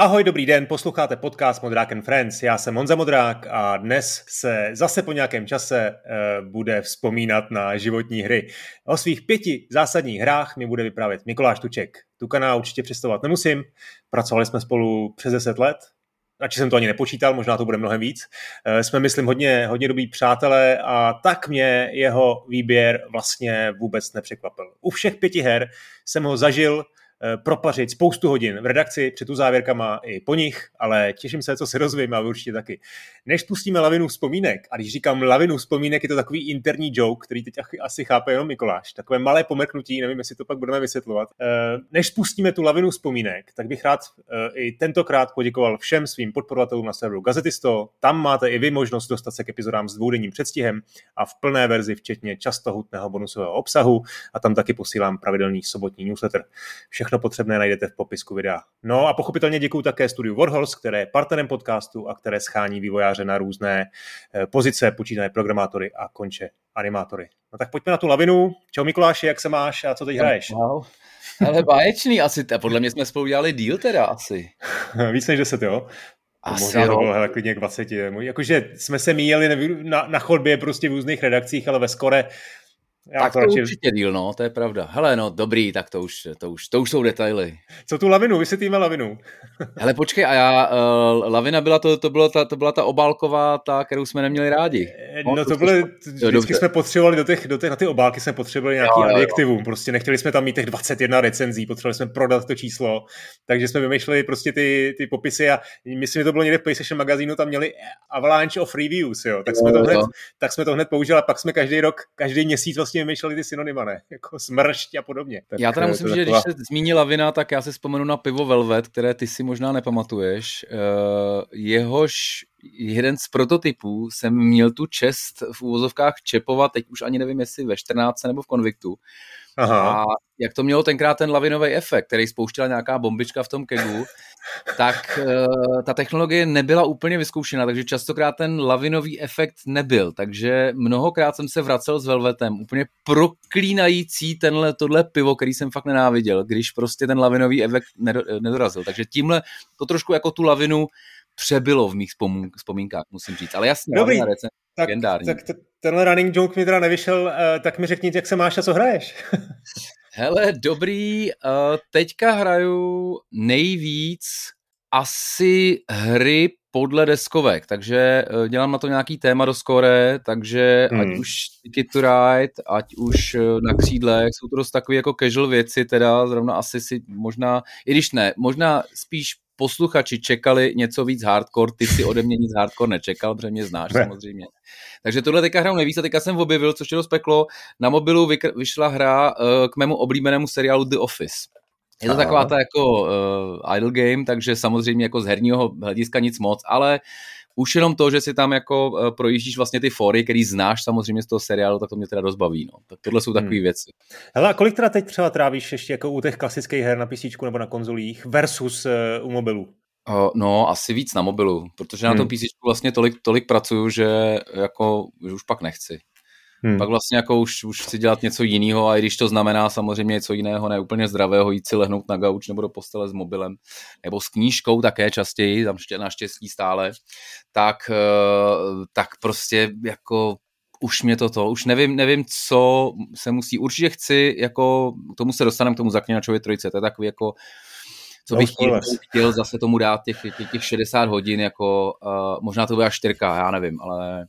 Ahoj, dobrý den, posloucháte podcast Modrák and Friends. Já jsem Honza Modrák a dnes se zase po nějakém čase uh, bude vzpomínat na životní hry. O svých pěti zásadních hrách mi bude vyprávět Mikuláš Tuček. Tu kanál určitě představovat nemusím, pracovali jsme spolu přes 10 let, radši jsem to ani nepočítal, možná to bude mnohem víc. Uh, jsme, myslím, hodně, hodně dobrý přátelé a tak mě jeho výběr vlastně vůbec nepřekvapil. U všech pěti her jsem ho zažil Eh, propařit spoustu hodin v redakci před tu závěrkama i po nich, ale těším se, co se rozvím a vy určitě taky. Než spustíme lavinu vzpomínek, a když říkám lavinu vzpomínek, je to takový interní joke, který teď asi chápe jenom Mikuláš. Takové malé pomrknutí, nevím, jestli to pak budeme vysvětlovat. Eh, než spustíme tu lavinu vzpomínek, tak bych rád eh, i tentokrát poděkoval všem svým podporovatelům na serveru Gazetisto. Tam máte i vy možnost dostat se k epizodám s dvoudenním předstihem a v plné verzi, včetně často hutného bonusového obsahu a tam taky posílám pravidelný sobotní newsletter. Všechno potřebné najdete v popisku videa. No a pochopitelně děkuji také studiu Warhols, které je partnerem podcastu a které schání vývojáře na různé eh, pozice, počítané programátory a konče animátory. No tak pojďme na tu lavinu. Čau Mikuláši, jak se máš a co teď hraješ? Wow. Ale báječný asi, a podle mě jsme spolu dělali díl teda asi. Víc než 10, jo? Asi Možná to bylo hele, klidně k 20. Jakože jsme se míjeli na, na chodbě prostě v různých redakcích, ale ve skore já tak to, radši... určitě díl, no, to je pravda. Hele, no, dobrý, tak to už, to už, to už jsou detaily. Co tu lavinu? Vysvětlíme lavinu. Hele, počkej, a já, uh, lavina byla to, to, bylo ta, to byla ta obálková, ta, kterou jsme neměli rádi. Eh, no, no to, to byly, vždycky dobře. jsme potřebovali do těch, do těch, na ty obálky jsme potřebovali nějaký jo, adjektivum, prostě nechtěli jsme tam mít těch 21 recenzí, potřebovali jsme prodat to číslo, takže jsme vymýšleli prostě ty, ty popisy a myslím, že to bylo někde v PlayStation magazínu, tam měli avalanche of reviews, jo, tak jsme, to hned, tak jsme to hned použili a pak jsme každý rok, každý měsíc vlastně vlastně vymýšleli ty synonyma, ne? Jako smršť a podobně. Tak já teda musím říct, taková... že když se zmíní lavina, tak já si vzpomenu na pivo Velvet, které ty si možná nepamatuješ. Uh, jehož jeden z prototypů jsem měl tu čest v úvozovkách čepovat, teď už ani nevím, jestli ve 14 nebo v konviktu. Aha. A jak to mělo tenkrát ten lavinový efekt, který spouštěla nějaká bombička v tom kegu, tak uh, ta technologie nebyla úplně vyzkoušena, takže častokrát ten lavinový efekt nebyl. Takže mnohokrát jsem se vracel s Velvetem, úplně proklínající tenhle, tohle pivo, který jsem fakt nenáviděl, když prostě ten lavinový efekt nedorazil. Takže tímhle to trošku jako tu lavinu přebylo v mých vzpomínkách, musím říct. Ale jasně, Dobrý. tak, tak, tak tenhle running joke mi teda nevyšel, uh, tak mi řekni, jak se máš a co hraješ. Hele, dobrý, uh, teďka hraju nejvíc asi hry podle deskovek, takže uh, dělám na to nějaký téma do skore, takže hmm. ať už Ticket to Ride, ať už na křídlech, jsou to dost takové jako casual věci, teda zrovna asi si možná, i když ne, možná spíš posluchači čekali něco víc hardcore, ty si ode mě nic hardcore nečekal, protože mě znáš ne. samozřejmě. Takže tohle teďka hraju nejvíc a teďka jsem objevil, což je dost peklo, na mobilu vyšla hra uh, k mému oblíbenému seriálu The Office. Je to Aha. taková ta jako uh, idle game, takže samozřejmě jako z herního hlediska nic moc, ale už jenom to, že si tam jako uh, projíždíš vlastně ty fory, který znáš samozřejmě z toho seriálu, tak to mě teda dost baví. No. Tak tohle jsou takové hmm. věci. Hele, a kolik teda teď třeba trávíš ještě jako u těch klasických her na PC nebo na konzolích versus uh, u mobilu? Uh, no, asi víc na mobilu, protože hmm. na tom PC vlastně tolik, tolik pracuju, že jako že už pak nechci. Hmm. Pak vlastně jako už, už chci dělat něco jiného a i když to znamená samozřejmě něco jiného, ne úplně zdravého, jít si lehnout na gauč nebo do postele s mobilem, nebo s knížkou také častěji, tam naštěstí stále, tak, eh, tak prostě jako už mě to to, už nevím, nevím, co se musí, určitě chci, jako k tomu se dostaneme, k tomu zaklinačově trojice, to je takový jako co bych chtěl, chtěl zase tomu dát těch, těch, těch 60 hodin, jako uh, možná to bude až 4 já nevím, ale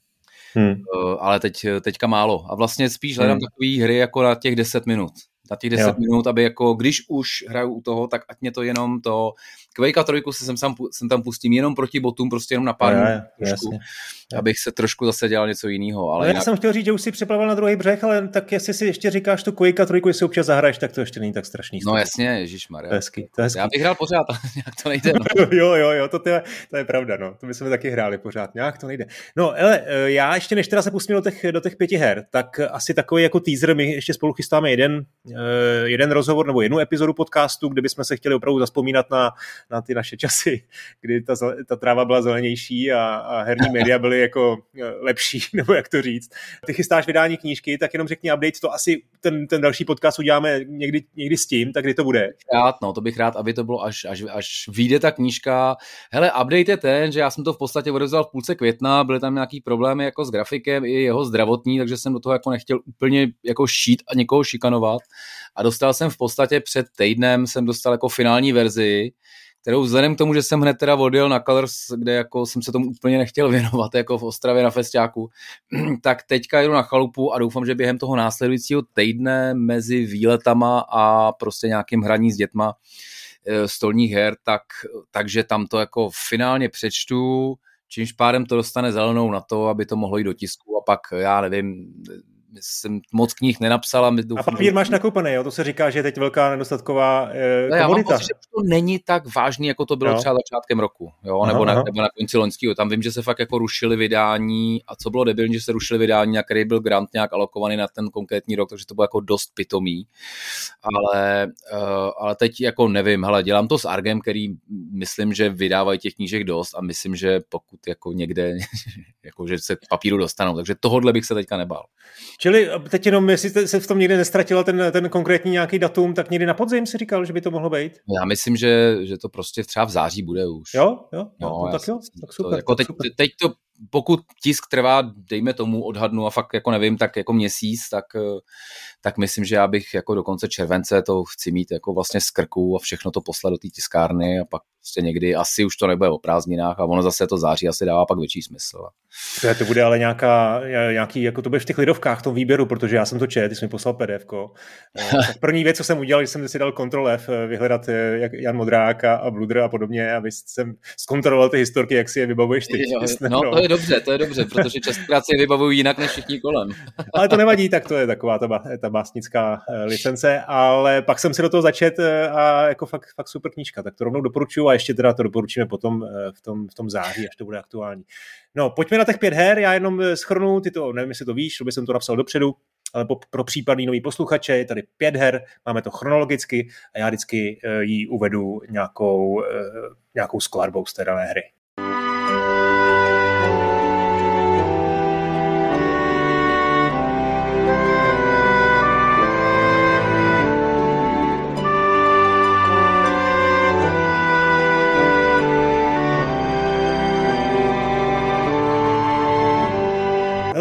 Hmm. Uh, ale teď, teďka málo. A vlastně spíš hledám hmm. takové hry jako na těch 10 minut. Na těch 10 jo. minut, aby jako, když už hraju u toho, tak ať mě to jenom to Quake 3 se jsem, sam, jsem tam pustím jenom proti botům, prostě jenom na pár minut trošku, abych se trošku zase dělal něco jiného. Ale no, já jsem chtěl říct, že už si přeplavil na druhý břeh, ale tak jestli si ještě říkáš tu Quake 3, jestli občas zahraješ, tak to ještě není tak strašný. No jasně, ježišmarja. To je hezký, to je hezký. Já bych hrál pořád, ale nějak to nejde. No. jo, jo, jo, to, to, je, to je pravda, no. To my jsme taky hráli pořád, nějak to nejde. No, ale eh, já ještě než teda se pustím do těch, do těch pěti her, tak asi takový jako teaser, my ještě spolu chystáme jeden, eh, jeden rozhovor nebo jednu epizodu podcastu, kde bychom se chtěli opravdu zaspomínat na na ty naše časy, kdy ta, ta tráva byla zelenější a, a herní média byly jako eh, lepší, nebo jak to říct. Ty chystáš vydání knížky, tak jenom řekni update, to asi ten, ten další podcast uděláme někdy, někdy s tím, tak kdy to bude? Rád, no, to bych rád, aby to bylo až, až, až vyjde ta knížka. Hele, update je ten, že já jsem to v podstatě odevzal v půlce května, byly tam nějaký problémy jako s grafikem i jeho zdravotní, takže jsem do toho jako nechtěl úplně jako šít a někoho šikanovat. A dostal jsem v podstatě před týdnem, jsem dostal jako finální verzi, kterou vzhledem k tomu, že jsem hned teda odjel na Colors, kde jako jsem se tomu úplně nechtěl věnovat, jako v Ostravě na festiáku, tak teďka jdu na chalupu a doufám, že během toho následujícího týdne mezi výletama a prostě nějakým hraní s dětma eh, stolních her, tak, takže tam to jako finálně přečtu, čímž pádem to dostane zelenou na to, aby to mohlo jít do tisku a pak, já nevím, jsem moc knih nenapsal a doufám, A papír máš nakoupený, jo? to se říká, že je teď velká nedostatková eh, no, Já mám pocit, že to není tak vážný, jako to bylo jo. třeba začátkem roku, jo? Aha, nebo, na, aha. nebo na konci loňského. Tam vím, že se fakt jako rušili vydání a co bylo debilní, že se rušili vydání, na který byl grant nějak alokovaný na ten konkrétní rok, takže to bylo jako dost pitomý. Ale, uh, ale teď jako nevím, hele, dělám to s Argem, který myslím, že vydávají těch knížek dost a myslím, že pokud jako někde, jako že se papíru dostanou, takže tohodle bych se teďka nebál. Čili teď jenom, jestli se v tom někde nestratila ten, ten konkrétní nějaký datum, tak někdy na podzim si říkal, že by to mohlo být? Já myslím, že, že to prostě třeba v září bude už. Jo, jo, jo no, tak jo, tak super. To, jako tak teď, super. teď to, pokud tisk trvá, dejme tomu odhadnu a fakt jako nevím, tak jako měsíc, tak, tak myslím, že já bych jako do konce července to chci mít jako vlastně z krku a všechno to poslat do té tiskárny a pak prostě někdy asi už to nebude o prázdninách a ono zase to září asi dává pak větší smysl. To, to bude ale nějaká, nějaký, jako to bude v těch lidovkách, v tom výběru, protože já jsem to čet, ty jsi mi poslal PDF. Eh, první věc, co jsem udělal, že jsem si dal Ctrl F, eh, vyhledat eh, jak Jan Modrák a Bludr a podobně, aby jsem zkontroloval ty historky, jak si je vybavuješ ty. Jo, no, to je dobře, to je dobře, protože častokrát si je vybavují jinak než všichni kolem. ale to nevadí, tak to je taková ta, ta básnická licence, ale pak jsem si do toho začet a jako fakt, fakt super knížka, tak to rovnou doporučuji a ještě teda to doporučíme potom v tom, v tom září, až to bude aktuální. No, pojďme na těch pět her, já jenom eh, schrnu, ty to, nevím, jestli to víš, by jsem to napsal dopředu, ale po, pro případný nový posluchače je tady pět her, máme to chronologicky a já vždycky jí uvedu nějakou, nějakou skladbou z té dané hry.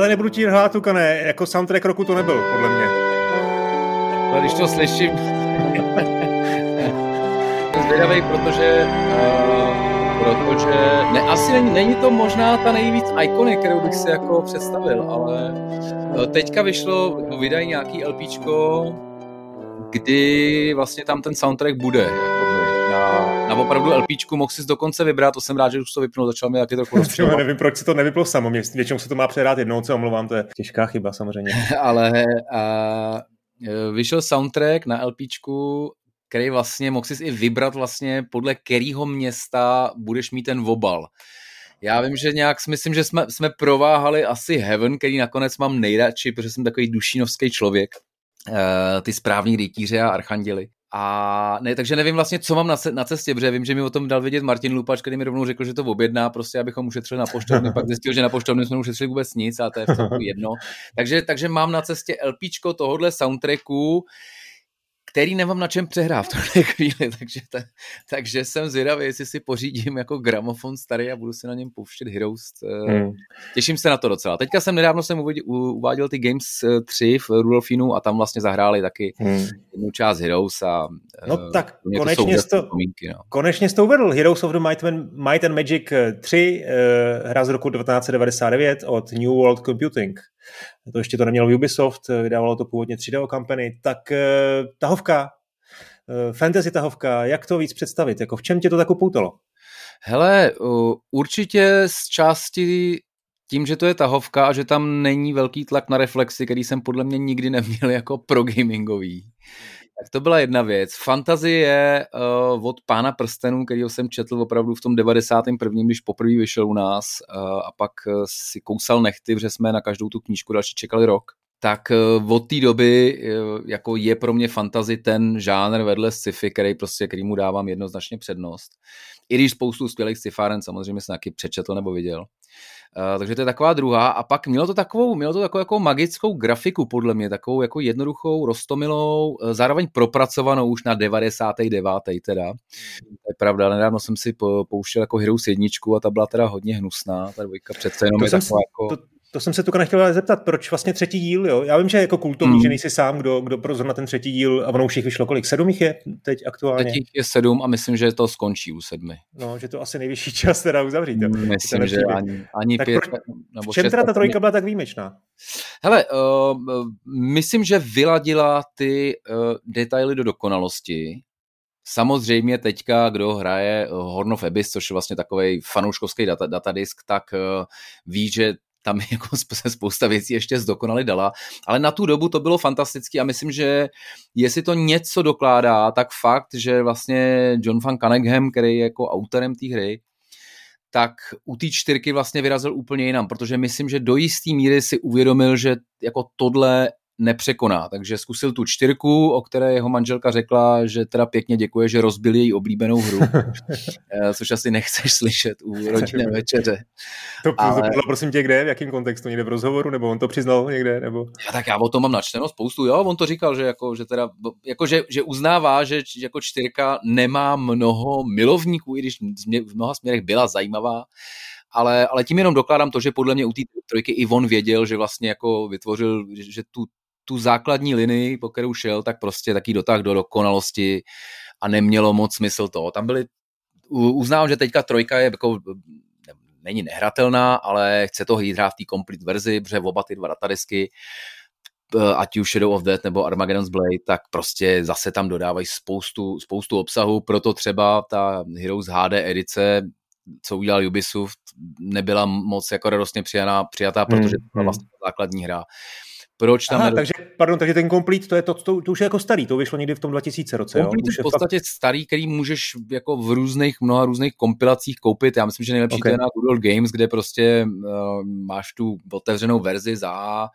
Ale nebudu ti hrát Tukane, jako soundtrack roku to nebyl, podle mě. Ale když to slyším, zvědavý, protože, uh, protože ne, asi není, není to možná ta nejvíc ikony, kterou bych si jako představil, ale uh, teďka vyšlo, no, vydají nějaký LPčko, kdy vlastně tam ten soundtrack bude. Jako na opravdu LPčku mohl si dokonce vybrat, to jsem rád, že už to vypnul, začal mi taky trochu Já nevím, proč si to nevyplo samo, mě většinou se to má přehrát jednou, co omlouvám, to je těžká chyba samozřejmě. Ale a, e, vyšel soundtrack na LPčku, který vlastně mohl si i vybrat vlastně podle kterého města budeš mít ten vobal. Já vím, že nějak, myslím, že jsme, jsme prováhali asi Heaven, který nakonec mám nejradši, protože jsem takový dušinovský člověk. Uh, ty správní rytíře a archanděli. A ne, takže nevím vlastně, co mám na, na cestě, protože vím, že mi o tom dal vědět Martin Lupač, který mi rovnou řekl, že to objedná, prostě abychom ušetřili na poštovně, pak zjistil, že na poštovně jsme ušetřili vůbec nic a to je v jedno. Takže, takže mám na cestě LPčko tohohle soundtracku, který nemám na čem přehrát v tuhle chvíli, takže, ta, takže jsem zvědavý, jestli si pořídím jako gramofon starý a budu si na něm pouštět Heroes. Eh, hmm. Těším se na to docela. Teďka jsem nedávno jsem uváděl, uváděl ty Games 3 eh, v Rudolfinu a tam vlastně zahráli taky hmm. jednu část Heroes a No eh, tak konečně jsi, to, pomínky, no. konečně to uvedl. Heroes of the Might and, Might and Magic 3, hra z roku 1999 od New World Computing to ještě to neměl Ubisoft, vydávalo to původně 3D Company, tak eh, tahovka, eh, fantasy tahovka, jak to víc představit, jako v čem tě to tak upoutalo? Hele, určitě z části tím, že to je tahovka a že tam není velký tlak na reflexy, který jsem podle mě nikdy neměl jako pro gamingový, tak to byla jedna věc. Fantazie uh, od Pána prstenů, kterýho jsem četl opravdu v tom 91. když poprvé vyšel u nás uh, a pak uh, si kousal nechty, protože jsme na každou tu knížku další čekali rok. tak od té doby jako je pro mě fantazy ten žánr vedle sci-fi, který prostě, který mu dávám jednoznačně přednost. I když spoustu skvělých sci-fáren samozřejmě jsem taky přečetl nebo viděl. Uh, takže to je taková druhá. A pak mělo to takovou, mělo to takovou jako magickou grafiku, podle mě, takovou jako jednoduchou, rostomilou, uh, zároveň propracovanou už na 99. teda. To je pravda, nedávno jsem si pouštěl jako Heroes jedničku a ta byla teda hodně hnusná, ta dvojka přece jenom to je taková jako... To to jsem se tu nechtěl zeptat, proč vlastně třetí díl, jo? Já vím, že jako kultový, hmm. že nejsi sám, kdo, kdo prozor na ten třetí díl a ono už jich vyšlo kolik? Sedm jich je teď aktuálně? Teď jich je sedm a myslím, že to skončí u sedmi. No, že to asi nejvyšší čas teda uzavřít. Jo? Myslím, že ani, ani tak pět, proč, nebo v čem teda ta trojka byla tak výjimečná? Hele, uh, myslím, že vyladila ty uh, detaily do dokonalosti, Samozřejmě teďka, kdo hraje Horn of Abyss, což je vlastně takový fanouškovský data, datadisk, tak ví, že tam jako se spousta věcí ještě zdokonali dala, ale na tu dobu to bylo fantastické a myslím, že jestli to něco dokládá, tak fakt, že vlastně John van Cunningham, který je jako autorem té hry, tak u té čtyřky vlastně vyrazil úplně jinam, protože myslím, že do jisté míry si uvědomil, že jako tohle nepřekoná. Takže zkusil tu čtyřku, o které jeho manželka řekla, že teda pěkně děkuje, že rozbil její oblíbenou hru, eh, což asi nechceš slyšet u rodinné večeře. To Ale... bylo prosím tě kde, v jakém kontextu, někde v rozhovoru, nebo on to přiznal někde, nebo? Já, tak já o tom mám načteno spoustu, jo, on to říkal, že jako, že teda, jako, že, že uznává, že jako čtyřka nemá mnoho milovníků, i když v mnoha směrech byla zajímavá, ale, ale tím jenom dokládám to, že podle mě u té trojky i on věděl, že vlastně jako vytvořil, že tu tu základní linii, po kterou šel, tak prostě taký dotah do dokonalosti a nemělo moc smysl to. Tam byly, uznám, že teďka trojka je jako není nehratelná, ale chce to hrát v té complete verzi, protože oba ty dva datadisky, ať už Shadow of Death nebo Armageddon's Blade, tak prostě zase tam dodávají spoustu, spoustu obsahu, proto třeba ta Heroes HD edice, co udělal Ubisoft, nebyla moc jako radostně přijatá, přijatá protože to byla hmm, hmm. vlastně základní hra proč tam... Aha, takže, pardon, takže ten Complete, to, je to, to, to, už je jako starý, to vyšlo někdy v tom 2000 roce, Complete je v podstatě fakt... starý, který můžeš jako v různých, mnoha různých kompilacích koupit. Já myslím, že nejlepší okay. to je na Google Games, kde prostě uh, máš tu otevřenou verzi za A,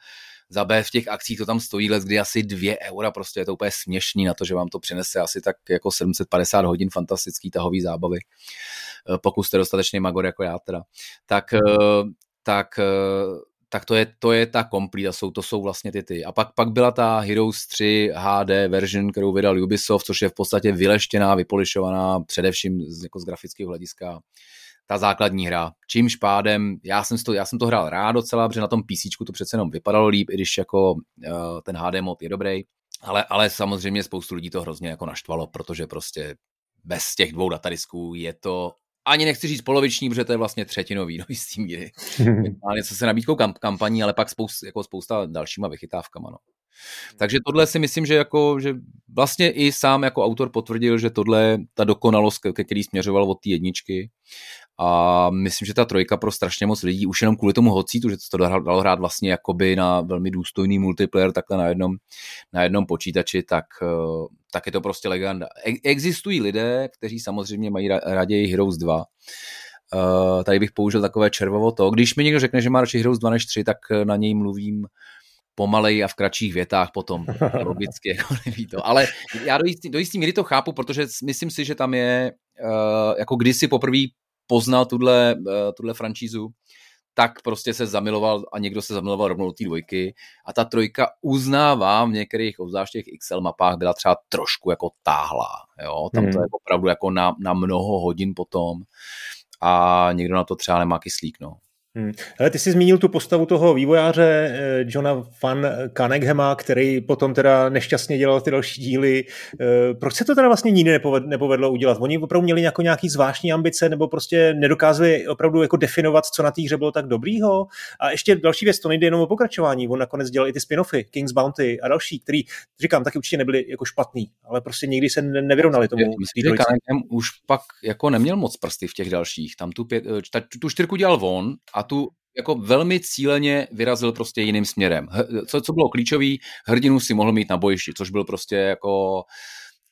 za B v těch akcích to tam stojí let, kdy asi 2 eura, prostě je to úplně směšný na to, že vám to přinese asi tak jako 750 hodin fantastický tahový zábavy, eh, pokud jste dostatečný magor jako já teda. Tak, eh, tak tak to je, to je ta complete a jsou, to jsou vlastně ty ty. A pak, pak byla ta Heroes 3 HD version, kterou vydal Ubisoft, což je v podstatě vyleštěná, vypolišovaná, především z, jako z grafického hlediska ta základní hra. Čímž pádem, já jsem, to, já jsem to hrál rád docela, protože na tom PC to přece jenom vypadalo líp, i když jako uh, ten HD mod je dobrý, ale, ale samozřejmě spoustu lidí to hrozně jako naštvalo, protože prostě bez těch dvou datadisků je to ani nechci říct poloviční, protože to je vlastně třetinový do jistý míry. Má něco se nabídkou kamp- kampaní, ale pak spousta, jako spousta dalšíma vychytávkama. No. Takže tohle si myslím, že, jako, že vlastně i sám jako autor potvrdil, že tohle je ta dokonalost, ke který směřoval od té jedničky. A myslím, že ta trojka pro strašně moc lidí, už jenom kvůli tomu hocítu, že to dalo hrát vlastně jakoby na velmi důstojný multiplayer takhle na jednom, na jednom počítači, tak, eh, tak je to prostě legenda. E- existují lidé, kteří samozřejmě mají raději Heroes 2, Uh, eh, tady bych použil takové červovo to. Když mi někdo řekne, že má radši Heroes 2 než 3, tak eh, na něj mluvím pomalej a v kratších větách potom, logicky, jako neví to. Ale já do jistý, do jistý míry to chápu, protože myslím si, že tam je, uh, jako kdysi poprvé poznal tuhle, uh, tuhle franšízu, tak prostě se zamiloval a někdo se zamiloval rovnou do té dvojky a ta trojka uznává v některých, obzvlášť těch XL mapách, byla třeba trošku jako táhlá, jo, tam to hmm. je opravdu jako na, na mnoho hodin potom a někdo na to třeba nemá kyslík, no. Hmm. Ale ty jsi zmínil tu postavu toho vývojáře eh, Johna Van Kaneghema, který potom teda nešťastně dělal ty další díly. Eh, proč se to teda vlastně nikdy nepovedlo udělat? Oni opravdu měli jako nějaký zvláštní ambice nebo prostě nedokázali opravdu jako definovat, co na té hře bylo tak dobrýho? A ještě další věc, to nejde jenom o pokračování. On nakonec dělal i ty spin-offy, King's Bounty a další, který, říkám, taky určitě nebyli jako špatný, ale prostě nikdy se nevyrovnali tomu. Myslím, že už pak jako neměl moc prsty v těch dalších. Tam tu, pět, eh, ta, tu čtyřku dělal on a tu jako velmi cíleně vyrazil prostě jiným směrem. Co, co bylo klíčový, hrdinu si mohl mít na bojišti, což byl prostě jako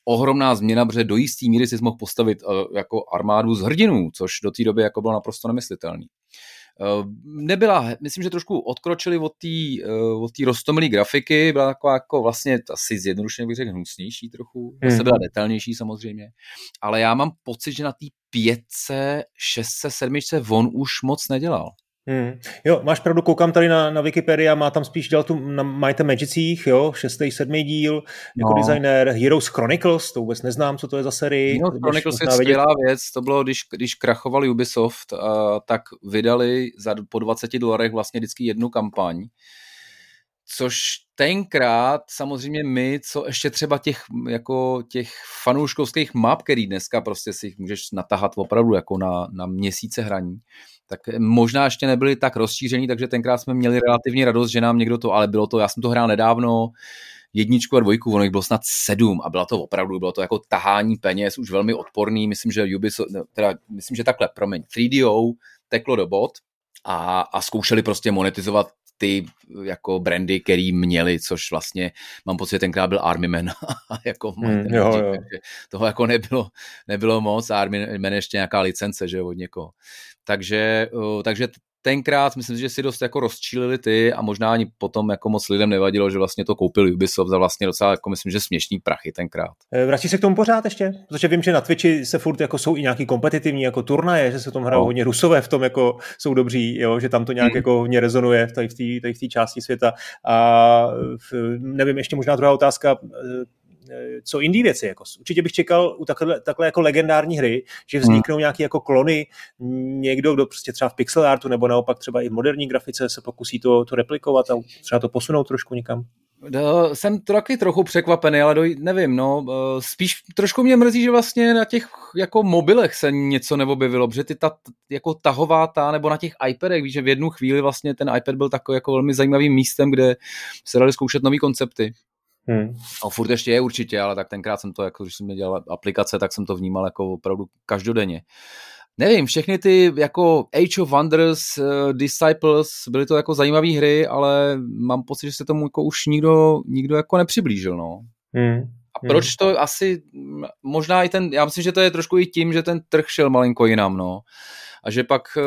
ohromná změna, protože do jistý míry si mohl postavit uh, jako armádu z hrdinů, což do té doby jako bylo naprosto nemyslitelný. Nebyla, myslím, že trošku odkročili od té od rostomilé grafiky, byla taková jako vlastně asi zjednodušeně bych řekl hnusnější trochu, hmm. byla detailnější samozřejmě, ale já mám pocit, že na té pětce, šestce, sedmičce on už moc nedělal. Hmm. Jo, máš pravdu, koukám tady na, na Wikipedii a má tam spíš dělat tu na Might and Magicích, jo, šestý, sedmý díl, jako no. designer Heroes Chronicles, to vůbec neznám, co to je za série. No, Chronicles je skvělá věc, to bylo, když, když krachoval Ubisoft, uh, tak vydali za, po 20 dolarech vlastně vždycky jednu kampaň, což tenkrát samozřejmě my, co ještě třeba těch, jako těch fanouškovských map, který dneska prostě si můžeš natahat opravdu jako na, na měsíce hraní, tak možná ještě nebyli tak rozšíření, takže tenkrát jsme měli relativně radost, že nám někdo to, ale bylo to, já jsem to hrál nedávno, jedničku a dvojku, ono jich bylo snad sedm a bylo to opravdu, bylo to jako tahání peněz, už velmi odporný, myslím, že Ubisoft, teda myslím, že takhle, promiň, 3DO teklo do bot a, a zkoušeli prostě monetizovat ty jako brandy, který měli, což vlastně mám pocit, že tenkrát byl Army Man jako mm, jo, jo. toho jako nebylo, nebylo moc Army Man ještě nějaká licence, že od někoho. Takže, takže tenkrát myslím že si dost jako rozčílili ty a možná ani potom jako moc lidem nevadilo, že vlastně to koupil Ubisoft za vlastně docela jako myslím, že směšný prachy tenkrát. E, Vrátí se k tomu pořád ještě? Protože vím, že na Twitchi se furt jako jsou i nějaký kompetitivní jako turnaje, že se tom hrajou no. hodně rusové v tom jako jsou dobří, jo, že tam to nějak mm. jako hodně rezonuje tady v té části světa. A v, nevím, ještě možná druhá otázka, Eh, co indie věci. Jako. Určitě bych čekal u takhle, takhle jako legendární hry, že hmm. vzniknou hmm. nějaké jako klony, někdo, kdo prostě třeba v pixel artu nebo naopak třeba i v moderní grafice se pokusí to, to replikovat a třeba to posunout trošku někam. No, jsem taky trochu překvapený, ale doj, nevím, no, eh, spíš trošku mě mrzí, že vlastně na těch jako mobilech se něco neobjevilo, protože ty ta, jako tahová ta, nebo na těch iPadech, víš, že v jednu chvíli vlastně ten iPad byl takový jako velmi zajímavým místem, kde se dali zkoušet nové koncepty. Hmm. A furt ještě je určitě, ale tak tenkrát jsem to, jako když jsem dělal aplikace, tak jsem to vnímal jako opravdu každodenně. Nevím, všechny ty jako Age of Wonders, uh, Disciples, byly to jako zajímavé hry, ale mám pocit, že se tomu jako už nikdo, nikdo jako nepřiblížil, no. Hmm. A proč to asi, možná i ten, já myslím, že to je trošku i tím, že ten trh šel malinko jinam, no a že pak eh,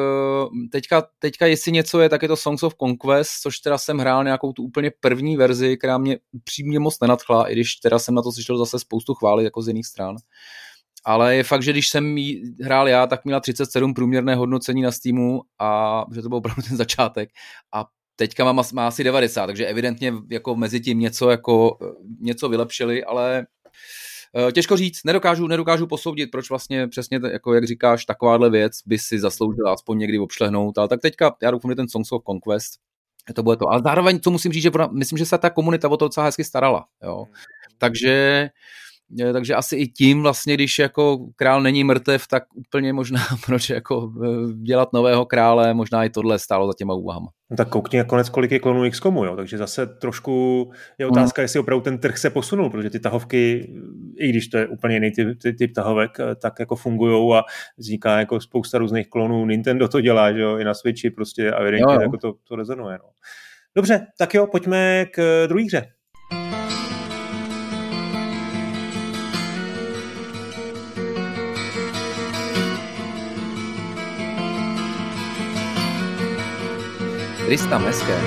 teďka, teďka jestli něco je, tak je to Songs of Conquest, což teda jsem hrál nějakou tu úplně první verzi, která mě přímě moc nenadchla, i když teda jsem na to slyšel zase spoustu chvály jako z jiných stran. Ale je fakt, že když jsem jí hrál já, tak měla 37 průměrné hodnocení na Steamu a že to byl opravdu ten začátek. A teďka má, má asi 90, takže evidentně jako mezi tím něco, jako, eh, něco vylepšili, ale těžko říct, nedokážu, nedokážu posoudit, proč vlastně přesně, jako jak říkáš, takováhle věc by si zasloužila aspoň někdy obšlehnout, ale tak teďka, já doufám, že ten Songs of Conquest, to bude to. Ale zároveň, co musím říct, že myslím, že se ta komunita o to docela hezky starala. Jo. Hmm. Takže Eh, takže asi i tím vlastně, když jako král není mrtev, tak úplně možná proč jako eh, dělat nového krále, možná i tohle stálo za těma úvahama. No tak koukni konec, kolik je klonů XCOMu, jo? takže zase trošku je otázka, hmm. jestli opravdu ten trh se posunul, protože ty tahovky, i když to je úplně jiný typ, typ, typ tahovek, eh, tak jako fungují a vzniká jako spousta různých klonů, Nintendo to dělá, že jo? i na Switchi prostě a evidentně jako to, to rezonuje. No. Dobře, tak jo, pojďme k druhé hře. 300 meské.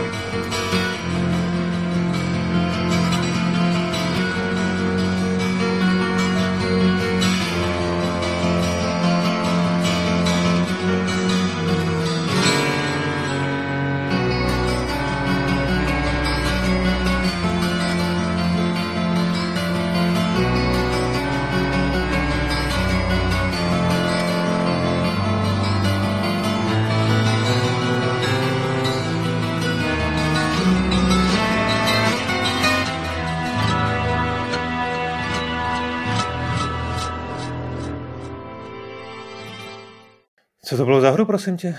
Co to bylo za hru, prosím tě?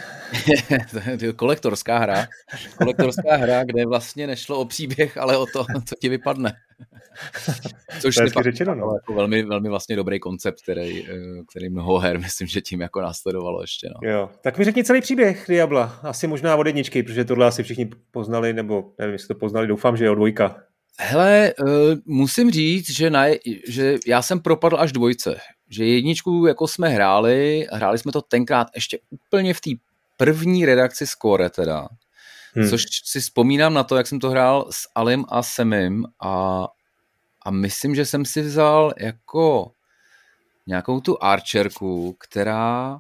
to je kolektorská hra. Kolektorská hra, kde vlastně nešlo o příběh, ale o to, co ti vypadne. Což je řečeno, no. jako velmi, velmi vlastně dobrý koncept, který, eh, který mnoho her, myslím, že tím jako následovalo ještě. No. Jo. Tak mi řekni celý příběh Diabla. Asi možná od jedničky, protože tohle asi všichni poznali, nebo nevím, jestli to poznali, doufám, že je od dvojka. Hele, uh, musím říct, že, na, že já jsem propadl až dvojce že jedničku jako jsme hráli, hráli jsme to tenkrát ještě úplně v té první redakci Score teda, hmm. což si vzpomínám na to, jak jsem to hrál s Alim a Semim a, a myslím, že jsem si vzal jako nějakou tu archerku, která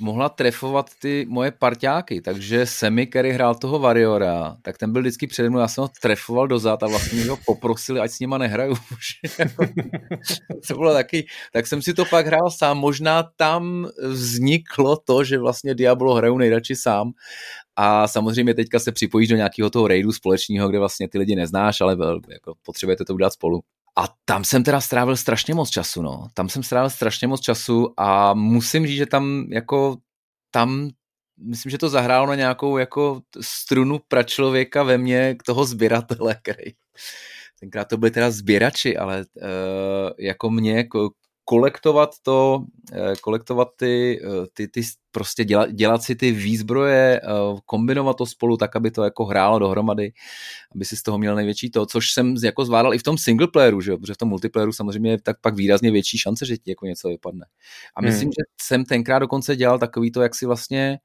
mohla trefovat ty moje parťáky, takže Semi, který hrál toho Variora, tak ten byl vždycky přede mnou, já jsem ho trefoval dozad a vlastně ho poprosili, ať s nima nehraju. To bylo taky, tak jsem si to pak hrál sám, možná tam vzniklo to, že vlastně Diablo hraju nejradši sám. A samozřejmě teďka se připojíš do nějakého toho raidu společného, kde vlastně ty lidi neznáš, ale jako potřebujete to udělat spolu. A tam jsem teda strávil strašně moc času, no. Tam jsem strávil strašně moc času a musím říct, že tam jako tam myslím, že to zahrálo na nějakou jako strunu pračlověka ve mně, k toho sběratele, který tenkrát to byli teda sběrači, ale uh, jako mě jako kolektovat to, eh, kolektovat ty, eh, ty, ty prostě dělat, dělat si ty výzbroje, eh, kombinovat to spolu tak, aby to jako hrálo dohromady, aby si z toho měl největší to, což jsem jako zvládal i v tom single playeru, že? protože v tom multiplayeru samozřejmě je tak pak výrazně větší šance, že ti jako něco vypadne. A myslím, hmm. že jsem tenkrát dokonce dělal takový to, jak si vlastně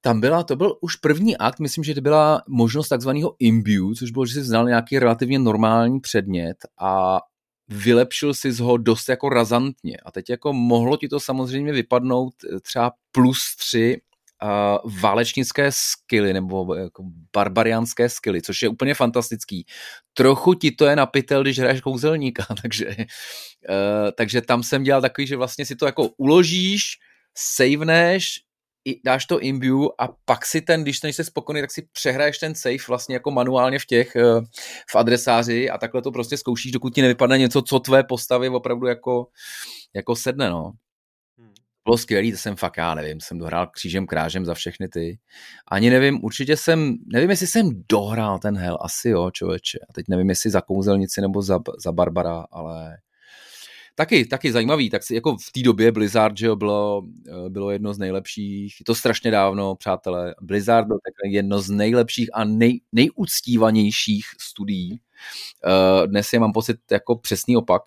tam byla, to byl už první akt, myslím, že to byla možnost takzvaného imbue, což bylo, že si znal nějaký relativně normální předmět a vylepšil si ho dost jako razantně. A teď jako mohlo ti to samozřejmě vypadnout eh, třeba plus tři uh, válečnické skily nebo jako barbariánské skily, což je úplně fantastický. Trochu ti to je napitel, když hraješ kouzelníka, takže, uh, takže tam jsem dělal takový, že vlastně si to jako uložíš, saveneš, dáš to imbue a pak si ten, když nejsi spokojený, tak si přehraješ ten save vlastně jako manuálně v těch, eh, v adresáři a takhle to prostě zkoušíš, dokud ti nevypadne něco, co tvé postavy opravdu jako, jako sedne, no. Hmm. Bylo skvělý, to jsem fakt, já nevím, jsem dohrál křížem krážem za všechny ty. Ani nevím, určitě jsem, nevím, jestli jsem dohrál ten hell, asi jo, člověče. A teď nevím, jestli za kouzelnici nebo za, za Barbara, ale taky, taky zajímavý, tak si jako v té době Blizzard, že jo, bylo, eh, bylo jedno z nejlepších, to strašně dávno, přátelé, Blizzard byl tak jedno z nejlepších a nej, nejuctívanějších studií. Eh, dnes je mám pocit jako přesný opak.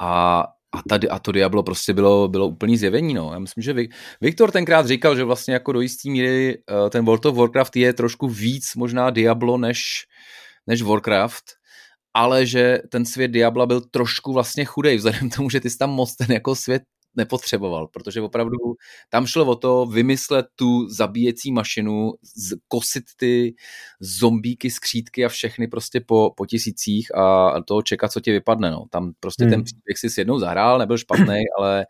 A a, tady, a to Diablo prostě bylo, bylo úplný zjevení. No. Já myslím, že Viktor tenkrát říkal, že vlastně jako do jistý míry eh, ten World of Warcraft je trošku víc možná Diablo než, než Warcraft, ale že ten svět Diabla byl trošku vlastně chudej, vzhledem k tomu, že ty jsi tam moc ten jako svět nepotřeboval, protože opravdu tam šlo o to vymyslet tu zabíjecí mašinu, kosit ty zombíky, skřídky a všechny prostě po, po tisících a to čekat, co ti vypadne. No. Tam prostě hmm. ten příběh si jednou zahrál, nebyl špatný, ale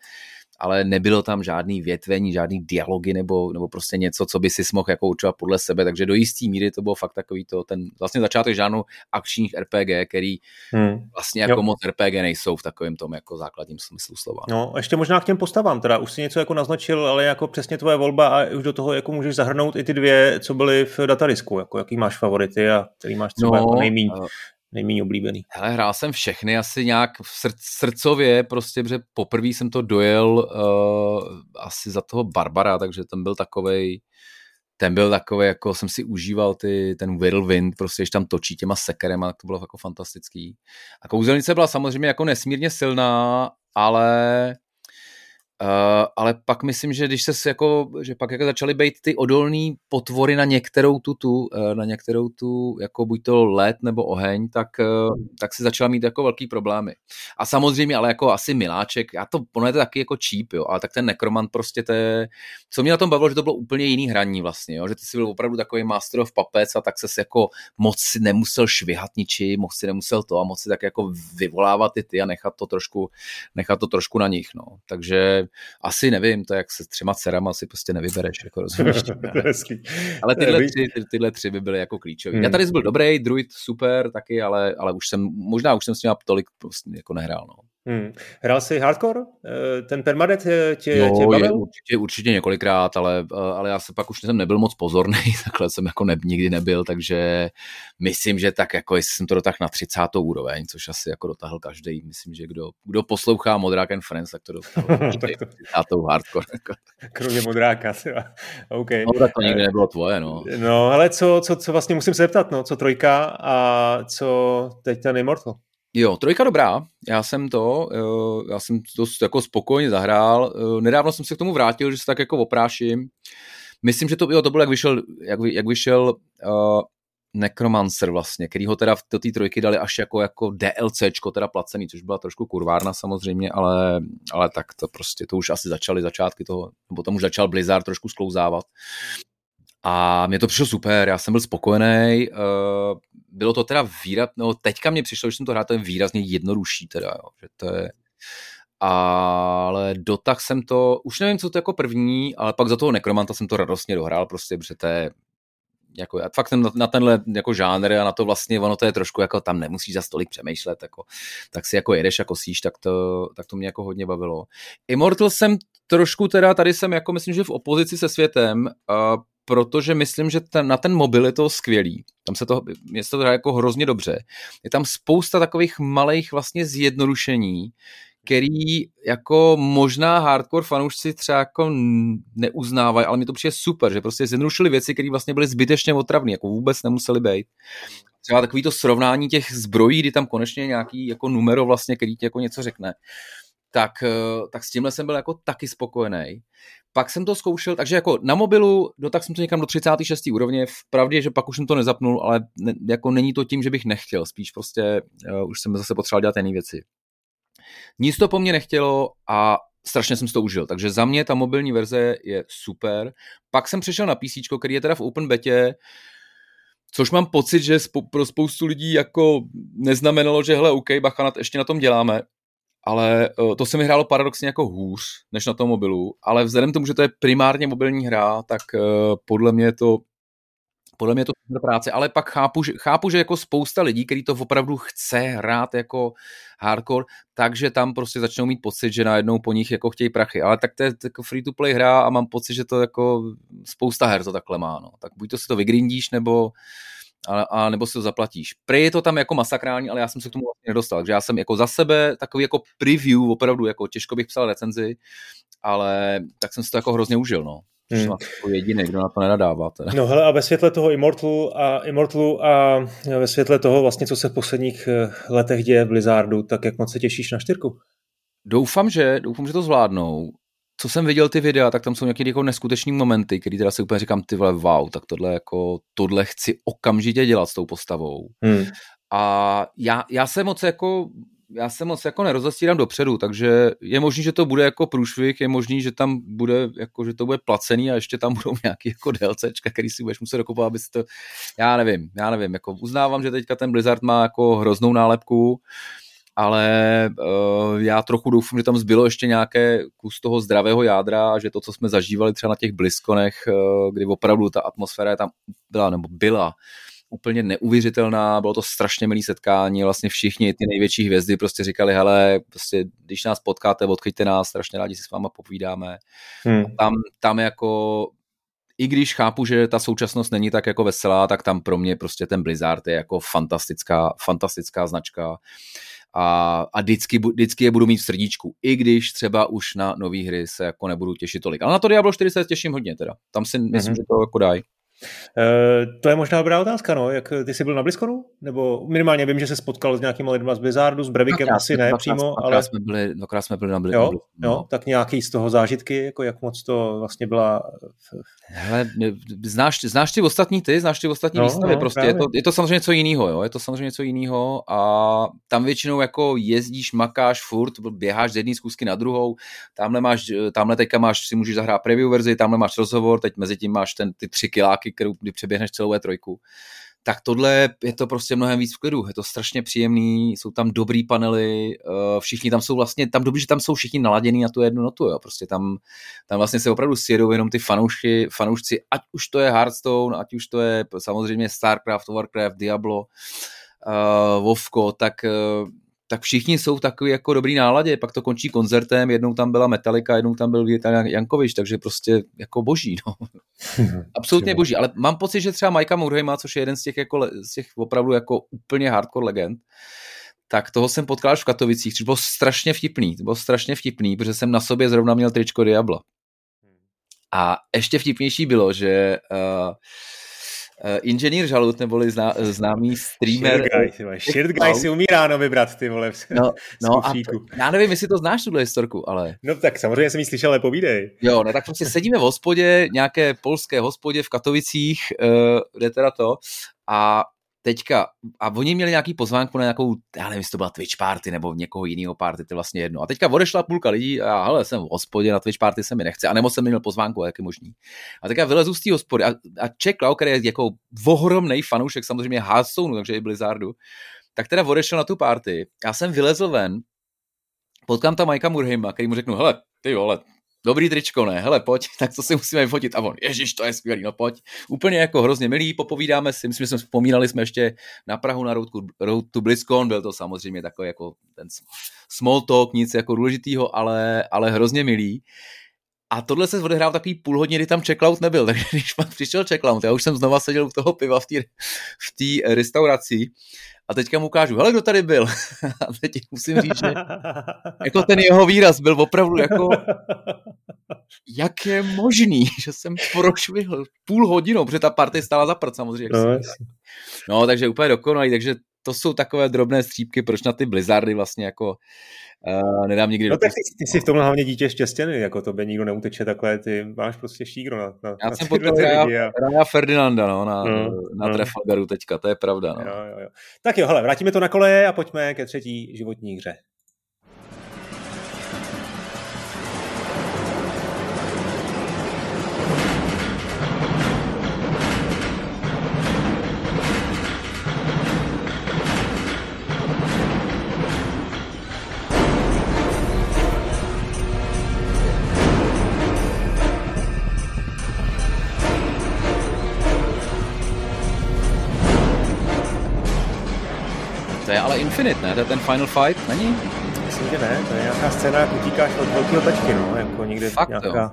ale nebylo tam žádný větvení, žádný dialogy nebo, nebo prostě něco, co by si mohl jako určovat podle sebe, takže do jisté míry to bylo fakt takový to, ten vlastně začátek žádnou akčních RPG, který hmm. vlastně jako jo. moc RPG nejsou v takovém tom jako základním smyslu slova. No, ještě možná k těm postavám, teda už si něco jako naznačil, ale jako přesně tvoje volba a už do toho jako můžeš zahrnout i ty dvě, co byly v datadisku, jako jaký máš favority a který máš třeba no, jako nejméně nejméně oblíbený? Hele, hrál jsem všechny asi nějak v srd, srdcově, prostě, protože poprvé jsem to dojel uh, asi za toho Barbara, takže ten byl takovej, ten byl takový, jako jsem si užíval ty, ten whirlwind, prostě, když tam točí těma sekerema, to bylo jako fantastický. A kouzelnice byla samozřejmě jako nesmírně silná, ale Uh, ale pak myslím, že když se jako, že pak jako začaly být ty odolné potvory na některou tu, tu uh, na některou tu, jako buď to led nebo oheň, tak, uh, tak si začala mít jako velký problémy. A samozřejmě, ale jako asi miláček, já to, ono je to taky jako cheap, jo, ale tak ten nekromant prostě to je, co mě na tom bavilo, že to bylo úplně jiný hraní vlastně, jo, že ty jsi byl opravdu takový master of puppets a tak se jako moc si nemusel švihat ničím, moc si nemusel to a moc si tak jako vyvolávat ty ty a nechat to trošku, nechat to trošku na nich, no. Takže asi nevím, to jak se s třema dcerama si prostě nevybereš, jako rozumíš. ale tyhle tři, ty, tyhle tři by byly jako klíčové. Hmm. Já tady byl dobrý, druid super taky, ale, ale už jsem, možná už jsem s ním tolik prostě jako nehrál, no. Hmm. Hrál jsi hardcore? Eh, ten permadet tě, tě, no, tě bavil? Je, určitě, určitě několikrát, ale, eh, ale já se pak už jsem nebyl moc pozorný, takhle jsem jako ne, nikdy nebyl, takže myslím, že tak jako jestli jsem to dotáhl na 30. úroveň, což asi jako dotáhl každý, myslím, že kdo, kdo poslouchá Modrák and Friends, tak to dotáhl tak to... 30. hardcore. Jako. Kromě Modráka, okay. No tak to nikdy nebylo tvoje, no. No, ale co, co, co vlastně musím se zeptat, no, co trojka a co teď ten Immortal? Jo, trojka dobrá, já jsem to, já jsem to jako spokojně zahrál, nedávno jsem se k tomu vrátil, že se tak jako opráším, myslím, že to, jo, to bylo, jak vyšel, jak, jak vyšel uh, Necromancer vlastně, který ho teda do té trojky dali až jako, jako DLCčko, teda placený, což byla trošku kurvárna samozřejmě, ale, ale tak to prostě, to už asi začaly začátky toho, nebo tam už začal Blizzard trošku sklouzávat. A mě to přišlo super, já jsem byl spokojený, uh, bylo to teda výraz, no teďka mě přišlo, že jsem to hrál, to je výrazně jednodušší teda, jo, že to je, ale dotah jsem to, už nevím, co to jako první, ale pak za toho Nekromanta jsem to radostně dohrál, prostě, protože to je, jako, já fakt na, na tenhle jako žánr a na to vlastně, ono to je trošku jako tam nemusíš za stolik přemýšlet, jako, tak si jako jedeš jako síš, tak to, tak to mě jako hodně bavilo. Immortal jsem trošku teda, tady jsem jako myslím, že v opozici se světem, uh, protože myslím, že ten, na ten mobil je to skvělý. Tam se to, se to hraje jako hrozně dobře. Je tam spousta takových malých vlastně zjednodušení, který jako možná hardcore fanoušci třeba jako neuznávají, ale mi to přijde super, že prostě zjednodušili věci, které vlastně byly zbytečně otravné, jako vůbec nemuseli být. Třeba takový to srovnání těch zbrojí, kdy tam konečně nějaký jako numero vlastně, který ti jako něco řekne. Tak, eh, tak s tímhle jsem byl jako taky spokojený. Pak jsem to zkoušel, takže jako na mobilu, no tak jsem to někam do 36. úrovně, v pravdě, že pak už jsem to nezapnul, ale ne, jako není to tím, že bych nechtěl, spíš prostě uh, už jsem zase potřeboval dělat jiné věci. Nic to po mně nechtělo a strašně jsem si to užil. Takže za mě ta mobilní verze je super. Pak jsem přešel na PC, který je teda v open betě, což mám pocit, že pro spoustu lidí jako neznamenalo, že hele, OK, bacha, ještě na tom děláme, ale eh, to se mi hrálo paradoxně jako hůř, než na tom mobilu, ale vzhledem k tomu, že to je primárně mobilní hra, tak eh, podle mě je to podle mě je to super práce, ale pak chápu, že, chápu, že jako spousta lidí, který to opravdu chce hrát jako hardcore, takže tam prostě začnou mít pocit, že najednou po nich jako chtějí prachy. Ale tak to je jako free to play hra a mám pocit, že to jako spousta her to takhle má. No. Tak buď to si to vygrindíš, nebo a, a nebo si to zaplatíš. Prej je to tam jako masakrální, ale já jsem se k tomu vlastně nedostal, takže já jsem jako za sebe takový jako preview, opravdu jako těžko bych psal recenzi, ale tak jsem si to jako hrozně užil, no. Hmm. Jako jediný, kdo na to nenadává. Teda. No hele, a ve světle toho Immortalu a, Immortalu a ve světle toho vlastně, co se v posledních eh, letech děje v Blizzardu, tak jak moc se těšíš na čtyřku? Doufám, že, doufám, že to zvládnou. Co jsem viděl ty videa, tak tam jsou nějaké jako neskutečné momenty, který teda si úplně říkám, ty vole, wow, tak tohle jako, tohle chci okamžitě dělat s tou postavou. Hmm. A já, já se moc jako já se moc jako nerozastírám dopředu, takže je možný, že to bude jako průšvih, je možný, že tam bude, jako, že to bude placený a ještě tam budou nějaký jako DLCčka, který si budeš muset dokupovat, aby to, já nevím, já nevím, jako uznávám, že teďka ten Blizzard má jako hroznou nálepku, ale uh, já trochu doufám, že tam zbylo ještě nějaké kus toho zdravého jádra a že to, co jsme zažívali třeba na těch Bliskonech, uh, kdy opravdu ta atmosféra tam byla, nebo byla úplně neuvěřitelná, bylo to strašně milý setkání, vlastně všichni ty největší hvězdy prostě říkali, hele, prostě když nás potkáte, odchyťte nás, strašně rádi si s váma povídáme. Hmm. Tam, tam jako i když chápu, že ta současnost není tak jako veselá, tak tam pro mě prostě ten Blizzard je jako fantastická, fantastická značka a, a vždycky, vždycky je budu mít v srdíčku, i když třeba už na nové hry se jako nebudu těšit tolik. Ale na to Diablo 4 se těším hodně teda. Tam si myslím, mm-hmm. že to jako dají. Uh, to je možná dobrá otázka, no. Jak ty jsi byl na Blizzconu? Nebo minimálně vím, že se spotkal s nějakými lidmi z Blizzardu, s Brevikem no, asi ne dvakrát, přímo, dvakrát ale... Jsme byli, dvakrát jsme byli na Blizzardu. Jo, jo, no. tak nějaký z toho zážitky, jako jak moc to vlastně byla... Hele, znáš, znáš ty ostatní ty, znáš ty ostatní no, výstavy, no, prostě je to, je to samozřejmě něco jiného, jo, je to samozřejmě něco jiného a tam většinou jako jezdíš, makáš furt, běháš z jedné zkusky na druhou, tamhle máš, tamhle teďka máš, si můžeš zahrát preview verzi, tamhle máš rozhovor, teď mezi tím máš ten, ty tři kiláky, kterou, kdy přeběhneš celou E3, tak tohle je to prostě mnohem víc v klidu. Je to strašně příjemný, jsou tam dobrý panely, eh, všichni tam jsou vlastně, tam dobrý, že tam jsou všichni naladěný na tu jednu notu, jo. Prostě tam, tam vlastně se opravdu sjedou jenom ty fanoušky, fanoušci, ať už to je Hearthstone, ať už to je samozřejmě Starcraft, Warcraft, Diablo, uh, Vovko, tak uh, tak všichni jsou v takový jako dobrý náladě, pak to končí koncertem, jednou tam byla Metallica, jednou tam byl Vítan Jankovič, takže prostě jako boží, no. Absolutně boží, ale mám pocit, že třeba Majka Murhejma, což je jeden z těch, jako, z těch opravdu jako úplně hardcore legend, tak toho jsem potkal v Katovicích, což bylo strašně vtipný, to bylo strašně vtipný, protože jsem na sobě zrovna měl tričko Diabla. A ještě vtipnější bylo, že Uh, inženýr Žalut, neboli zná, známý streamer. Shit guy, si umí ráno vybrat, ty vole. No, no a já nevím, jestli to znáš, tuhle historku, ale... No tak samozřejmě jsem ji slyšel, ale povídej. Jo, no tak prostě sedíme v hospodě, nějaké polské hospodě v Katovicích, uh, kde teda to, a teďka, a oni měli nějaký pozvánku na nějakou, já nevím, jestli to byla Twitch party nebo někoho jiného party, to vlastně jedno. A teďka odešla půlka lidí a hele, jsem v hospodě, na Twitch party se mi nechce, a nebo jsem měl pozvánku, jak je možný. A teďka vylezu z té hospody a, a Jack Lau, který je jako ohromný fanoušek samozřejmě Hearthstoneu, takže i Blizzardu, tak teda odešel na tu party. Já jsem vylezl ven, potkám tam Majka Murheima, který mu řeknu, hele, ty vole, dobrý tričko, ne, hele, pojď, tak to si musíme vyfotit. A on, ježiš, to je skvělý, no pojď. Úplně jako hrozně milý, popovídáme si, myslím, že jsme vzpomínali jsme ještě na Prahu na to, Road to BlizzCon, byl to samozřejmě takový jako ten small talk, nic jako důležitého, ale, ale hrozně milý. A tohle se odehrál takový půl hodiny, kdy tam checkout nebyl, takže když pak přišel checkout, já už jsem znova seděl u toho piva v té v restauraci a teďka mu ukážu, hele, kdo tady byl. A teď musím říct, že jako ten jeho výraz byl opravdu jako, jak je možný, že jsem prošvihl půl hodinu, protože ta party stála za prd samozřejmě. No, no, takže úplně dokonalý, takže to jsou takové drobné střípky, proč na ty Blizzardy vlastně jako uh, nedám nikdy No tak ty, ty jsi v tomhle hlavně dítě štěstěný, jako to by nikdo neuteče takhle, ty máš prostě štígro na, na Já na jsem potkal Raja, Raja Ferdinanda no, na, no, na no. Trafalgaru teďka, to je pravda. No. Jo, jo, jo. Tak jo, hele, vrátíme to na koleje a pojďme ke třetí životní hře. Infinite, ne? To je ten Final Fight, není? Myslím, že ne, to je nějaká scéna, jak utíkáš od velkého tačky, no, jako někde Fakt, nějaká... Jo.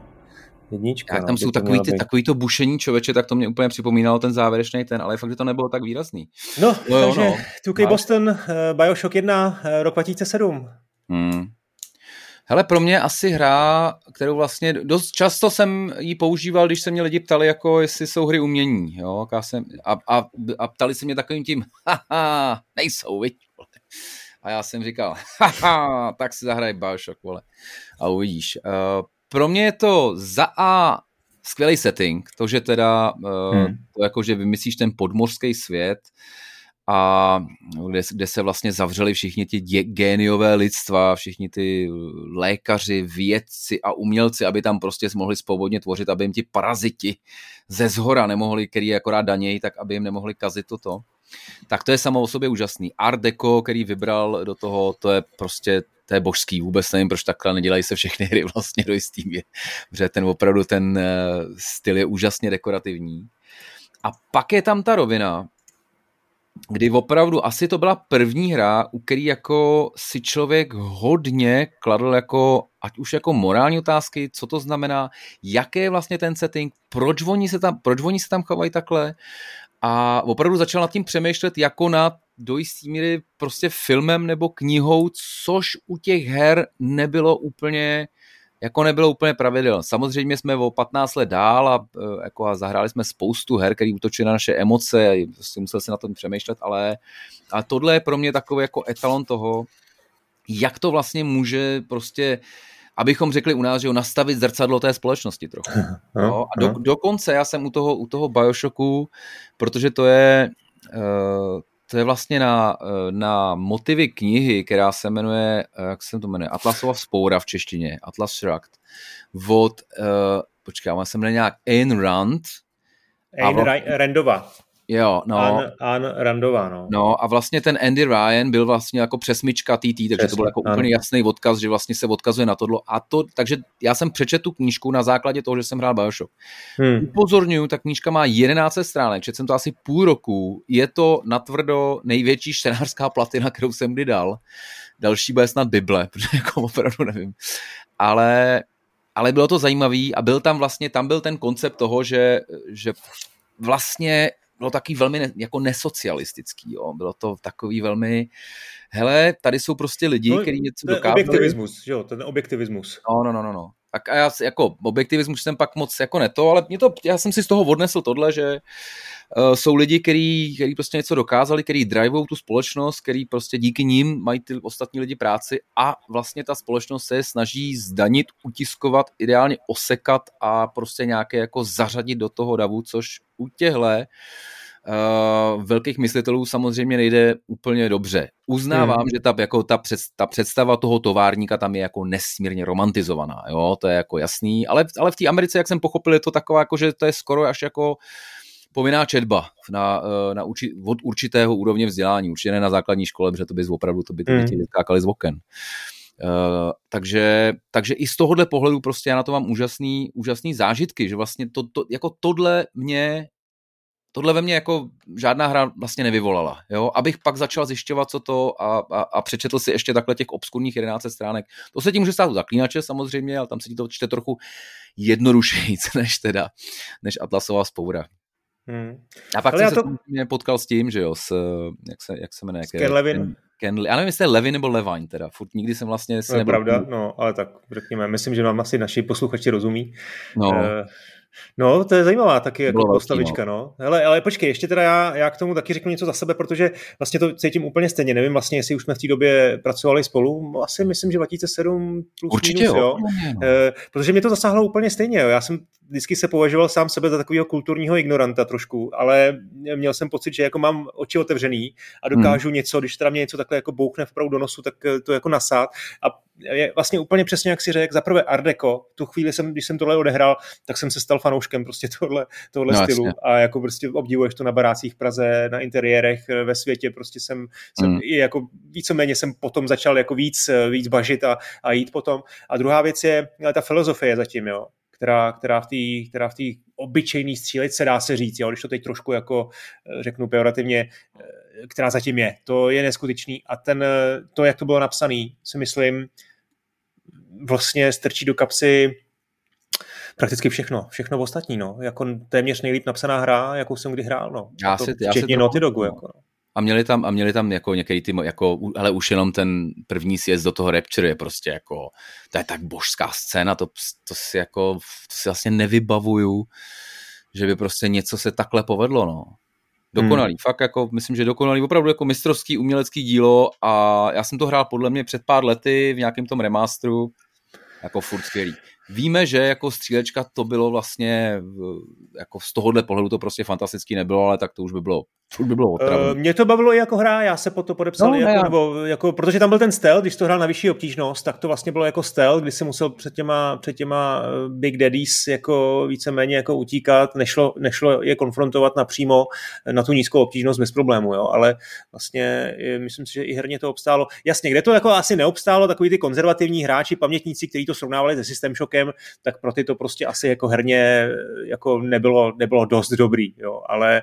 Jednička, Jak tam no, jsou takový, ty, takový to bušení člověče, tak to mě úplně připomínalo ten závěrečný ten, ale fakt, že to nebylo tak výrazný. No, no takže no. 2K Boston, uh, Bioshock 1, uh, rok 2007. Hmm. Hele, pro mě asi hra, kterou vlastně dost často jsem ji používal, když se mě lidi ptali, jako jestli jsou hry umění, jo, jsem, a, a, a, ptali se mě takovým tím, haha, nejsou, viď, A já jsem říkal, haha, tak si zahraj Bioshock, vole, a uvidíš. Uh, pro mě je to za A skvělý setting, to, že teda, uh, hmm. to jako, že vymyslíš ten podmořský svět, a kde, kde se vlastně zavřeli všichni ti dě, géniové lidstva, všichni ty lékaři, vědci a umělci, aby tam prostě mohli svobodně tvořit, aby jim ti paraziti ze zhora nemohli, který akorát danějí, tak aby jim nemohli kazit toto. Tak to je samo o sobě úžasný. Art Deco, který vybral do toho, to je prostě to je božský, vůbec nevím, proč takhle nedělají se všechny hry vlastně do jistý mě, protože ten opravdu ten eh, styl je úžasně dekorativní. A pak je tam ta rovina, kdy opravdu asi to byla první hra, u který jako si člověk hodně kladl jako, ať už jako morální otázky, co to znamená, jaký je vlastně ten setting, proč oni se tam, proč oni se tam chovají takhle a opravdu začal nad tím přemýšlet jako nad do jistý míry prostě filmem nebo knihou, což u těch her nebylo úplně jako nebylo úplně pravidel. Samozřejmě jsme o 15 let dál a, e, jako a zahráli jsme spoustu her, které útočí na naše emoce a prostě musel si na tom přemýšlet, ale a tohle je pro mě takový jako etalon toho, jak to vlastně může prostě abychom řekli u nás, že ho nastavit zrcadlo té společnosti trochu. No, a do, dokonce já jsem u toho, u toho Bioshocku, protože to je, uh, to je vlastně na, eh, na motivy knihy, která se jmenuje, eh, jak se to jmenuje, Atlasova vzpoura v češtině, Atlas Shrugged, od, uh, počkej, má se jmenuje nějak Ayn Rand. Ayn Randova. Jo, no. An, An Randová, no. No a vlastně ten Andy Ryan byl vlastně jako přesmička TT, takže Přesně, to byl jako ano. úplně jasný odkaz, že vlastně se odkazuje na tohle. A to, takže já jsem přečetl tu knížku na základě toho, že jsem hrál Bioshock. Hmm. Upozorňuju, ta knížka má 11 stránek, četl jsem to asi půl roku, je to natvrdo největší čtenářská platina, kterou jsem kdy dal. Další bude snad Bible, protože jako opravdu nevím. Ale ale bylo to zajímavý a byl tam vlastně, tam byl ten koncept toho, že, že vlastně bylo taky velmi ne, jako nesocialistický, jo. Bylo to takový velmi, hele, tady jsou prostě lidi, no, kteří něco dokážou. Objektivismus, jo, ten objektivismus. No, no, no, no, no. Tak a já jako objektivismus jsem pak moc jako neto, ale mě to, já jsem si z toho odnesl tohle, že uh, jsou lidi, kteří prostě něco dokázali, který drivou tu společnost, který prostě díky nim mají ty ostatní lidi práci a vlastně ta společnost se snaží zdanit, utiskovat, ideálně osekat a prostě nějaké jako zařadit do toho davu, což u těhle uh, velkých myslitelů samozřejmě nejde úplně dobře. Uznávám, hmm. že ta, jako ta, před, ta představa toho továrníka tam je jako nesmírně romantizovaná, jo, to je jako jasný, ale, ale v té Americe, jak jsem pochopil, je to taková, jako, že to je skoro až jako povinná četba na, eh, na uči, od určitého úrovně vzdělání, určitě ne na základní škole, protože to by opravdu to by ty děti hmm. z oken. Uh, takže, takže i z tohohle pohledu prostě já na to mám úžasný, úžasný zážitky, že vlastně to, to, jako tohle mě tohle ve mně jako žádná hra vlastně nevyvolala. Jo? Abych pak začal zjišťovat, co to a, a, a přečetl si ještě takhle těch obskurních 11 stránek. To se ti může stát u zaklínače samozřejmě, ale tam se ti to čte trochu jednodušeji, než teda, než Atlasová spoura. Hmm. A pak ale jsem se to... mě potkal s tím, že jo, s, jak se, jak se jmenuje? Ken Levin. Ken, já nevím, jestli je Levin nebo Levine teda, furt nikdy jsem vlastně... Si no, nebyl... pravda, no, ale tak řekněme, myslím, že nám asi naši posluchači rozumí. No. Uh, No, to je zajímavá taky jako Bylo postavička, no. no. Hele, ale počkej, ještě teda já, já k tomu taky řeknu něco za sebe, protože vlastně to cítím úplně stejně. Nevím vlastně, jestli už jsme v té době pracovali spolu. Asi myslím, že 2007 plus Určitě minus, jo. jo. No. E, protože mě to zasáhlo úplně stejně. Jo. Já jsem vždycky se považoval sám sebe za takového kulturního ignoranta trošku, ale měl jsem pocit, že jako mám oči otevřený a dokážu hmm. něco, když teda mě něco takhle jako bouchne vpravdu do nosu, tak to jako nasát. A je vlastně úplně přesně, jak si řekl, za prvé Art Deco, tu chvíli jsem, když jsem tohle odehrál, tak jsem se stal fanouškem prostě tohle, tohle no, stylu jasně. a jako prostě obdivuješ to na barácích v Praze, na interiérech ve světě, prostě jsem, jsem mm. i jako víceméně jsem potom začal jako víc, víc bažit a, a jít potom. A druhá věc je ta filozofie zatím, jo která, která v té která v obyčejné střílečce dá se říct, jo, když to teď trošku jako řeknu pejorativně, která zatím je. To je neskutečný a ten, to, jak to bylo napsané, si myslím, vlastně strčí do kapsy prakticky všechno, všechno ostatní, no. Jako téměř nejlíp napsaná hra, jakou jsem kdy hrál, no. Já to, si, já včetně Naughty Dogu, jako, no. A měli tam, a měli tam jako některý ty, jako, ale už jenom ten první sjezd do toho Rapture je prostě jako, to je tak božská scéna, to, to si jako, to si vlastně nevybavuju, že by prostě něco se takhle povedlo, no. Dokonalý, hmm. fakt jako, myslím, že dokonalý, opravdu jako mistrovský umělecký dílo a já jsem to hrál podle mě před pár lety v nějakém tom remasteru, jako furt skvělý. Víme, že jako střílečka to bylo vlastně, jako z tohohle pohledu to prostě fantastický nebylo, ale tak to už by bylo to by bylo Uh, mě to bavilo i jako hra, já se po to podepsal, no, jako, nebo, jako, protože tam byl ten stealth, když to hrál na vyšší obtížnost, tak to vlastně bylo jako stealth, kdy se musel před těma, před těma eh, Big Daddies jako víceméně jako utíkat, nešlo, nešlo je konfrontovat napřímo na tu nízkou obtížnost bez problému, jo, ale vlastně myslím si, že i herně to obstálo. Jasně, kde to jako asi neobstálo, takový ty konzervativní hráči, pamětníci, kteří to srovnávali se System Shockem, tak pro ty to prostě asi jako herně eh, jako nebylo, nebylo dost dobrý, jo, ale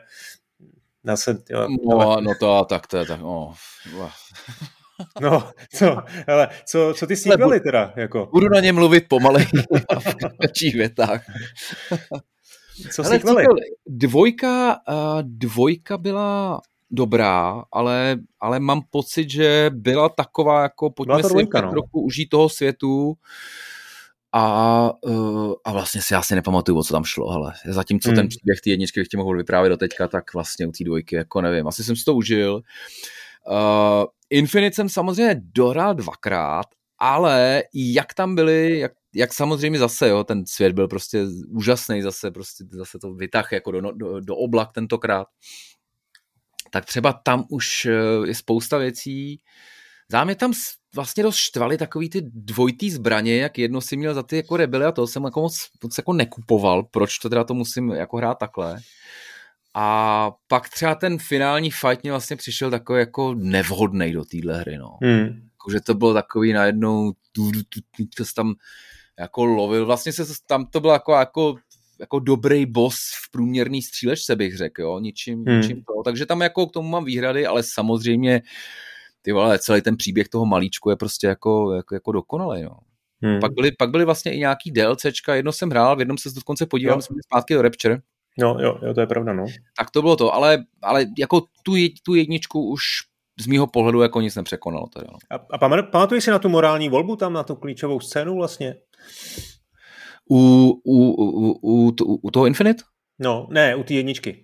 Zase, jo, no, ale... no to tak, to je tak, oh. No, co, ale co, co ty sequely teda? Jako? Budu na ně mluvit pomalej v kratších větách. Co sequely? Dvojka, uh, dvojka byla dobrá, ale, ale mám pocit, že byla taková, jako pojďme si dvojka, no. trochu užít toho světu, uh, a vlastně si asi nepamatuju, o co tam šlo, ale zatímco hmm. ten příběh ty jedničky bych ti mohl vyprávět do teďka, tak vlastně u té dvojky, jako nevím, asi jsem si to užil. Uh, Infinite jsem samozřejmě dohrál dvakrát, ale jak tam byly, jak, jak samozřejmě zase, jo, ten svět byl prostě úžasný, zase, prostě zase to vytah jako do, do, do oblak tentokrát, tak třeba tam už eh, je spousta věcí, Zámě tam vlastně dost štvali takový ty dvojitý zbraně, jak jedno si měl za ty jako rebely a to jsem jako moc, moc jako nekupoval, proč to teda to musím jako hrát takhle. A pak třeba ten finální fight mě vlastně přišel takový jako nevhodný do téhle hry, no. Hmm. Jako, že to bylo takový najednou, tu, tu, tu, tu, tam jako lovil, vlastně se tam to bylo jako, jako jako dobrý boss v průměrný střílečce bych řekl, jo, ničím, hmm. ničím to. Takže tam jako k tomu mám výhrady, ale samozřejmě ty vole, celý ten příběh toho malíčku je prostě jako, jako, jako dokonalý, no. Hmm. Pak, byly, pak byly vlastně i nějaký DLCčka, jedno jsem hrál, v jednom se dokonce podíval, jsem zpátky do Rapture. No, jo, jo, to je pravda, no. Tak to bylo to, ale, ale jako tu, tu jedničku už z mýho pohledu jako nic nepřekonalo. Teda, no. A, a pamatuješ si na tu morální volbu tam, na tu klíčovou scénu vlastně? U, u, u, u, u toho Infinite? No, ne, u té jedničky.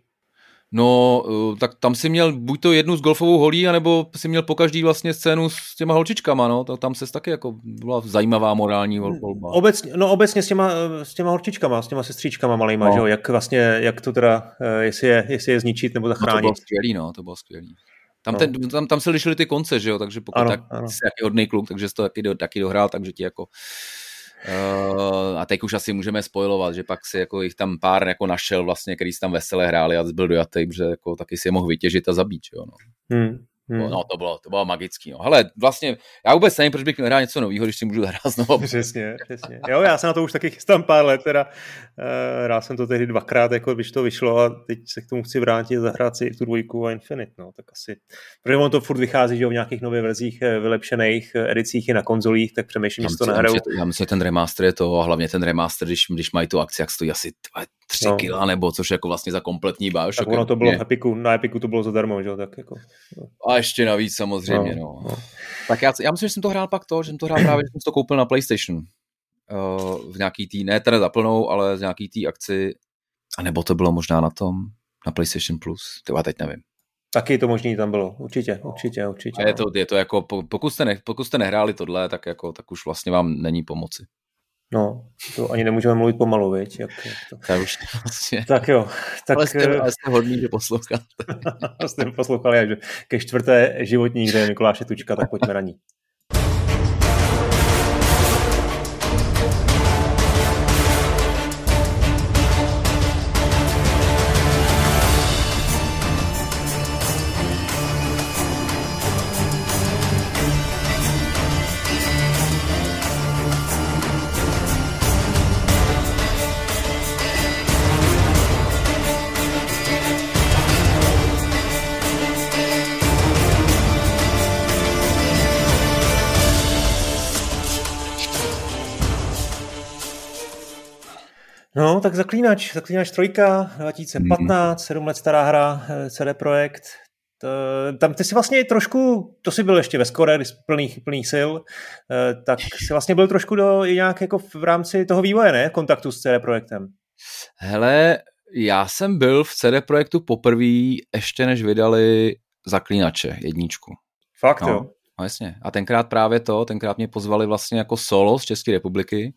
No, eh, tak tam si měl buď to jednu s golfovou holí, anebo si měl po každý vlastně scénu s těma holčičkama, no, to tam se taky jako byla zajímavá morální volba. Obecně, no obecně s těma, s těma holčičkama, s těma sestříčkama malýma, no. že jo, jak vlastně, jak to teda, eh, jestli je, jestli je zničit nebo zachránit. No to bylo skvělý, no, to bylo skvělý. Tam, no. ten, tam, tam se lišily ty konce, že jo, takže pokud ano, tak, ano. jsi jaký hodný kluk, takže jsi to taky, do, taky dohrál, takže ti jako Uh, a teď už asi můžeme spojovat, že pak si jako jich tam pár jako našel vlastně, který tam veselé hráli a byl dojatý, že jako taky si je mohl vytěžit a zabít, jo, no. Hmm. Hmm. No, to bylo, to bylo magický. No. Hele, vlastně, já vůbec nevím, proč bych měl hrát něco nového, když si můžu hrát znovu. Přesně, přesně. Jo, já se na to už taky chystám pár let, teda uh, hrál jsem to tehdy dvakrát, jako když to vyšlo a teď se k tomu chci vrátit a zahrát si tu dvojku a Infinite, no, tak asi. Protože on to furt vychází, že v nějakých nových verzích, eh, vylepšených eh, edicích i na konzolích, tak přemýšlím, že to nahraju. Já myslím, že ten remaster je to, a hlavně ten remaster, když, když mají tu akci, jak stojí asi 3 no. kila, nebo což jako vlastně za kompletní Bioshock. Tak ono to bylo v Epiku, na Epiku to bylo zadarmo, že tak jako. No. A ještě navíc samozřejmě, no. no. no. Tak já, já myslím, že jsem to hrál pak to, že jsem to hrál právě, že jsem to koupil na PlayStation. Uh, v nějaký tý, ne teda za plnou, ale z nějaký tý akci, a nebo to bylo možná na tom, na PlayStation Plus, to já teď nevím. Taky to možný tam bylo, určitě, určitě, určitě. A je to, je to jako, pokud jste, ne, pokud jste nehráli tohle, tak, jako, tak už vlastně vám není pomoci. No, to ani nemůžeme mluvit pomalu, viď? Jak, to... Tak už vlastně. Tak jo. Tak... Ale jste, ale jste hodný, že posloucháte. jste poslouchali že ke čtvrté životní hře Mikuláše Tučka, tak pojďme na ní. No, tak Zaklínač, Zaklínač trojka, 2015, mm. 7 let stará hra, eh, CD Projekt. Tam ty si vlastně trošku, to si byl ještě ve skore, plných, plných sil, eh, tak si vlastně byl trošku do, nějak jako v rámci toho vývoje, ne? Kontaktu s CD Projektem. Hele, já jsem byl v CD Projektu poprvé, ještě než vydali Zaklínače, jedničku. Fakt no. jo? No jasně. A tenkrát právě to, tenkrát mě pozvali vlastně jako solo z České republiky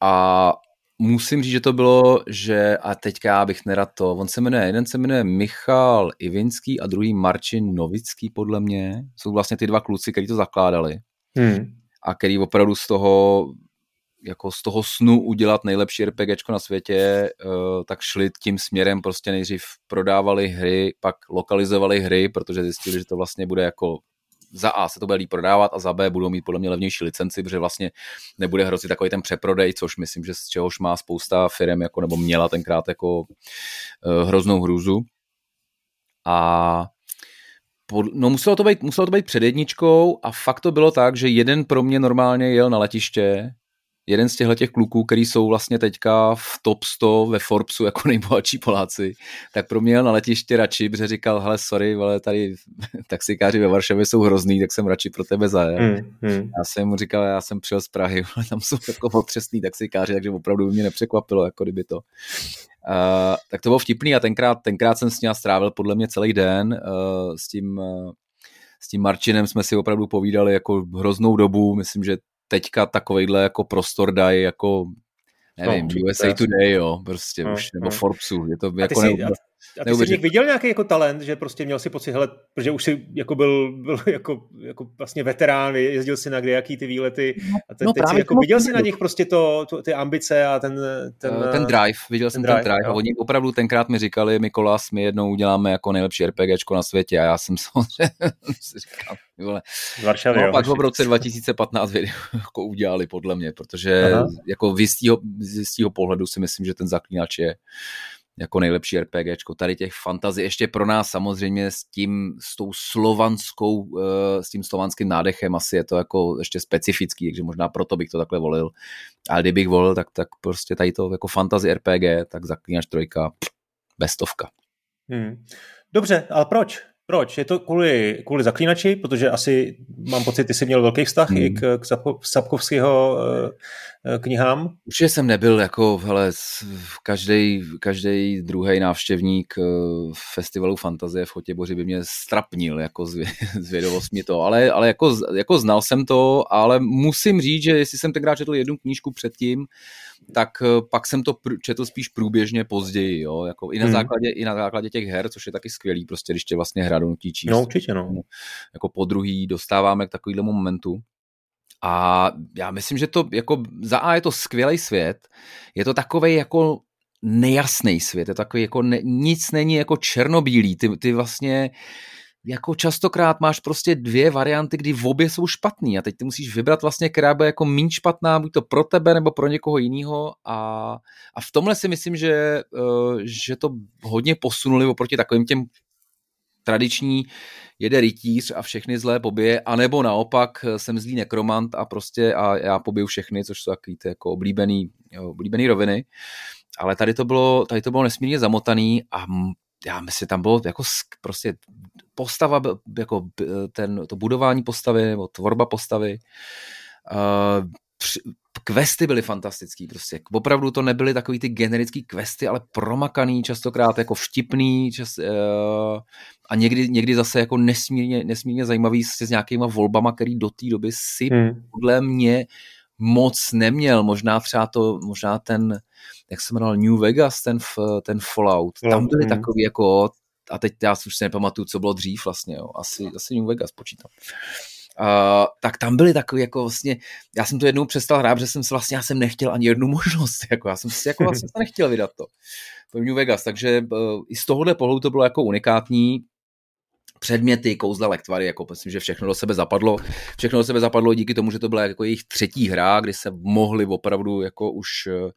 a musím říct, že to bylo, že a teďka já bych nerad to, on se jmenuje, jeden se jmenuje Michal Ivinský a druhý Marčin Novický podle mě, jsou vlastně ty dva kluci, kteří to zakládali hmm. a který opravdu z toho jako z toho snu udělat nejlepší RPGčko na světě, eh, tak šli tím směrem, prostě nejdřív prodávali hry, pak lokalizovali hry, protože zjistili, že to vlastně bude jako za A se to bude líp prodávat a za B budou mít podle mě levnější licenci, protože vlastně nebude hrozit takový ten přeprodej, což myslím, že z čehož má spousta firm, jako, nebo měla tenkrát jako uh, hroznou hrůzu. A no muselo to, být, muselo to být před jedničkou a fakt to bylo tak, že jeden pro mě normálně jel na letiště jeden z těchto těch kluků, který jsou vlastně teďka v top 100 ve Forbesu jako nejbohatší Poláci, tak pro mě na letiště radši, protože říkal, hele, sorry, ale tady taxikáři ve Varšavě jsou hrozný, tak jsem radši pro tebe zajel. Hmm, hmm. Já jsem mu říkal, já jsem přijel z Prahy, ale tam jsou jako otřesný taxikáři, takže opravdu mě nepřekvapilo, jako kdyby to. Uh, tak to bylo vtipný a tenkrát, tenkrát jsem s ním strávil podle mě celý den uh, s tím uh, s tím Marčinem jsme si opravdu povídali jako hroznou dobu, myslím, že teďka takovejhle jako prostor dají jako nevím, no, USA Today, jo, prostě no, už, nebo no. Forbesu, je to jako jsi, a ty jsi viděl nějaký jako talent, že prostě měl si pocit, hele, protože už si jako byl, byl jako, jako vlastně veterán, jezdil si na kde jaký ty výlety no, a te, no, teď si jako viděl si na nich prostě to, to, ty ambice a ten, ten, uh, ten drive, viděl ten jsem drive, ten drive jo. a oni opravdu tenkrát mi říkali, Mikolas, my jednou uděláme jako nejlepší RPGčko na světě a já jsem samozřejmě si říkal, vole. Z Varšavy, no, jo. pak ho v roce 2015 jako udělali podle mě, protože Aha. jako z jistého, z jistého pohledu si myslím, že ten zaklínač je jako nejlepší RPGčko. Tady těch fantazí ještě pro nás samozřejmě s tím, s tou slovanskou, eh, s tím slovanským nádechem asi je to jako ještě specifický, takže možná proto bych to takhle volil. Ale kdybych volil, tak, tak prostě tady to jako fantasy RPG, tak Zaklínač trojka, bestovka. Hmm. Dobře, ale proč? Proč? Je to kvůli, kvůli zaklínači, protože asi mám pocit, ty jsi měl velký vztah hmm. i k, k Sapkovského uh, knihám. Určitě jsem nebyl jako, hele, každý, každý druhý návštěvník uh, festivalu Fantazie v Chotěboři by mě strapnil jako zvědovostmi to, ale, ale jako, jako znal jsem to, ale musím říct, že jestli jsem tenkrát četl jednu knížku předtím, tak eh, pak jsem to četl spíš průběžně později, jo, jako i na, hmm. základě, i na základě těch her, což je taky skvělý, prostě když tě vlastně hra donutí číst. No určitě, no. Jako po druhý dostáváme k takovému momentu. A já myslím, že to jako za A je to skvělý svět, je to takový jako nejasný svět, je takový jako ne, nic není jako černobílý, ty, ty vlastně jako častokrát máš prostě dvě varianty, kdy v obě jsou špatný a teď ty musíš vybrat vlastně, která bude jako méně špatná, buď to pro tebe nebo pro někoho jiného a, a v tomhle si myslím, že, eh, že to hodně posunuli oproti takovým těm tradiční jede rytíř a všechny zlé pobije, anebo naopak eh, jsem zlý nekromant a prostě a já pobiju všechny, což jsou takový ty jako oblíbený, oblíbený roviny. Ale tady to bylo, tady to bylo nesmírně zamotaný a já myslím, tam bylo jako prostě postava, jako ten, to budování postavy nebo tvorba postavy. Uh, questy byly fantastický prostě. Opravdu to nebyly takový ty generický questy, ale promakaný, častokrát jako vtipný čas, uh, a někdy, někdy zase jako nesmírně, nesmírně zajímavý s, s nějakýma volbama, který do té doby si hmm. podle mě moc neměl. Možná třeba to, možná ten, jak se jmenoval, New Vegas, ten, ten Fallout. Tam byly hmm. takový jako, a teď já už si nepamatuju, co bylo dřív vlastně, jo. Asi, asi New Vegas počítám. Uh, tak tam byly takový jako vlastně, já jsem to jednou přestal hrát, že jsem si vlastně, já jsem nechtěl ani jednu možnost, jako já jsem si jako vlastně nechtěl vydat to. To New Vegas, takže uh, i z tohohle pohledu to bylo jako unikátní, předměty, kouzla, lektvary, jako myslím, že všechno do sebe zapadlo. Všechno do sebe zapadlo díky tomu, že to byla jako jejich třetí hra, kdy se mohli opravdu jako už eh,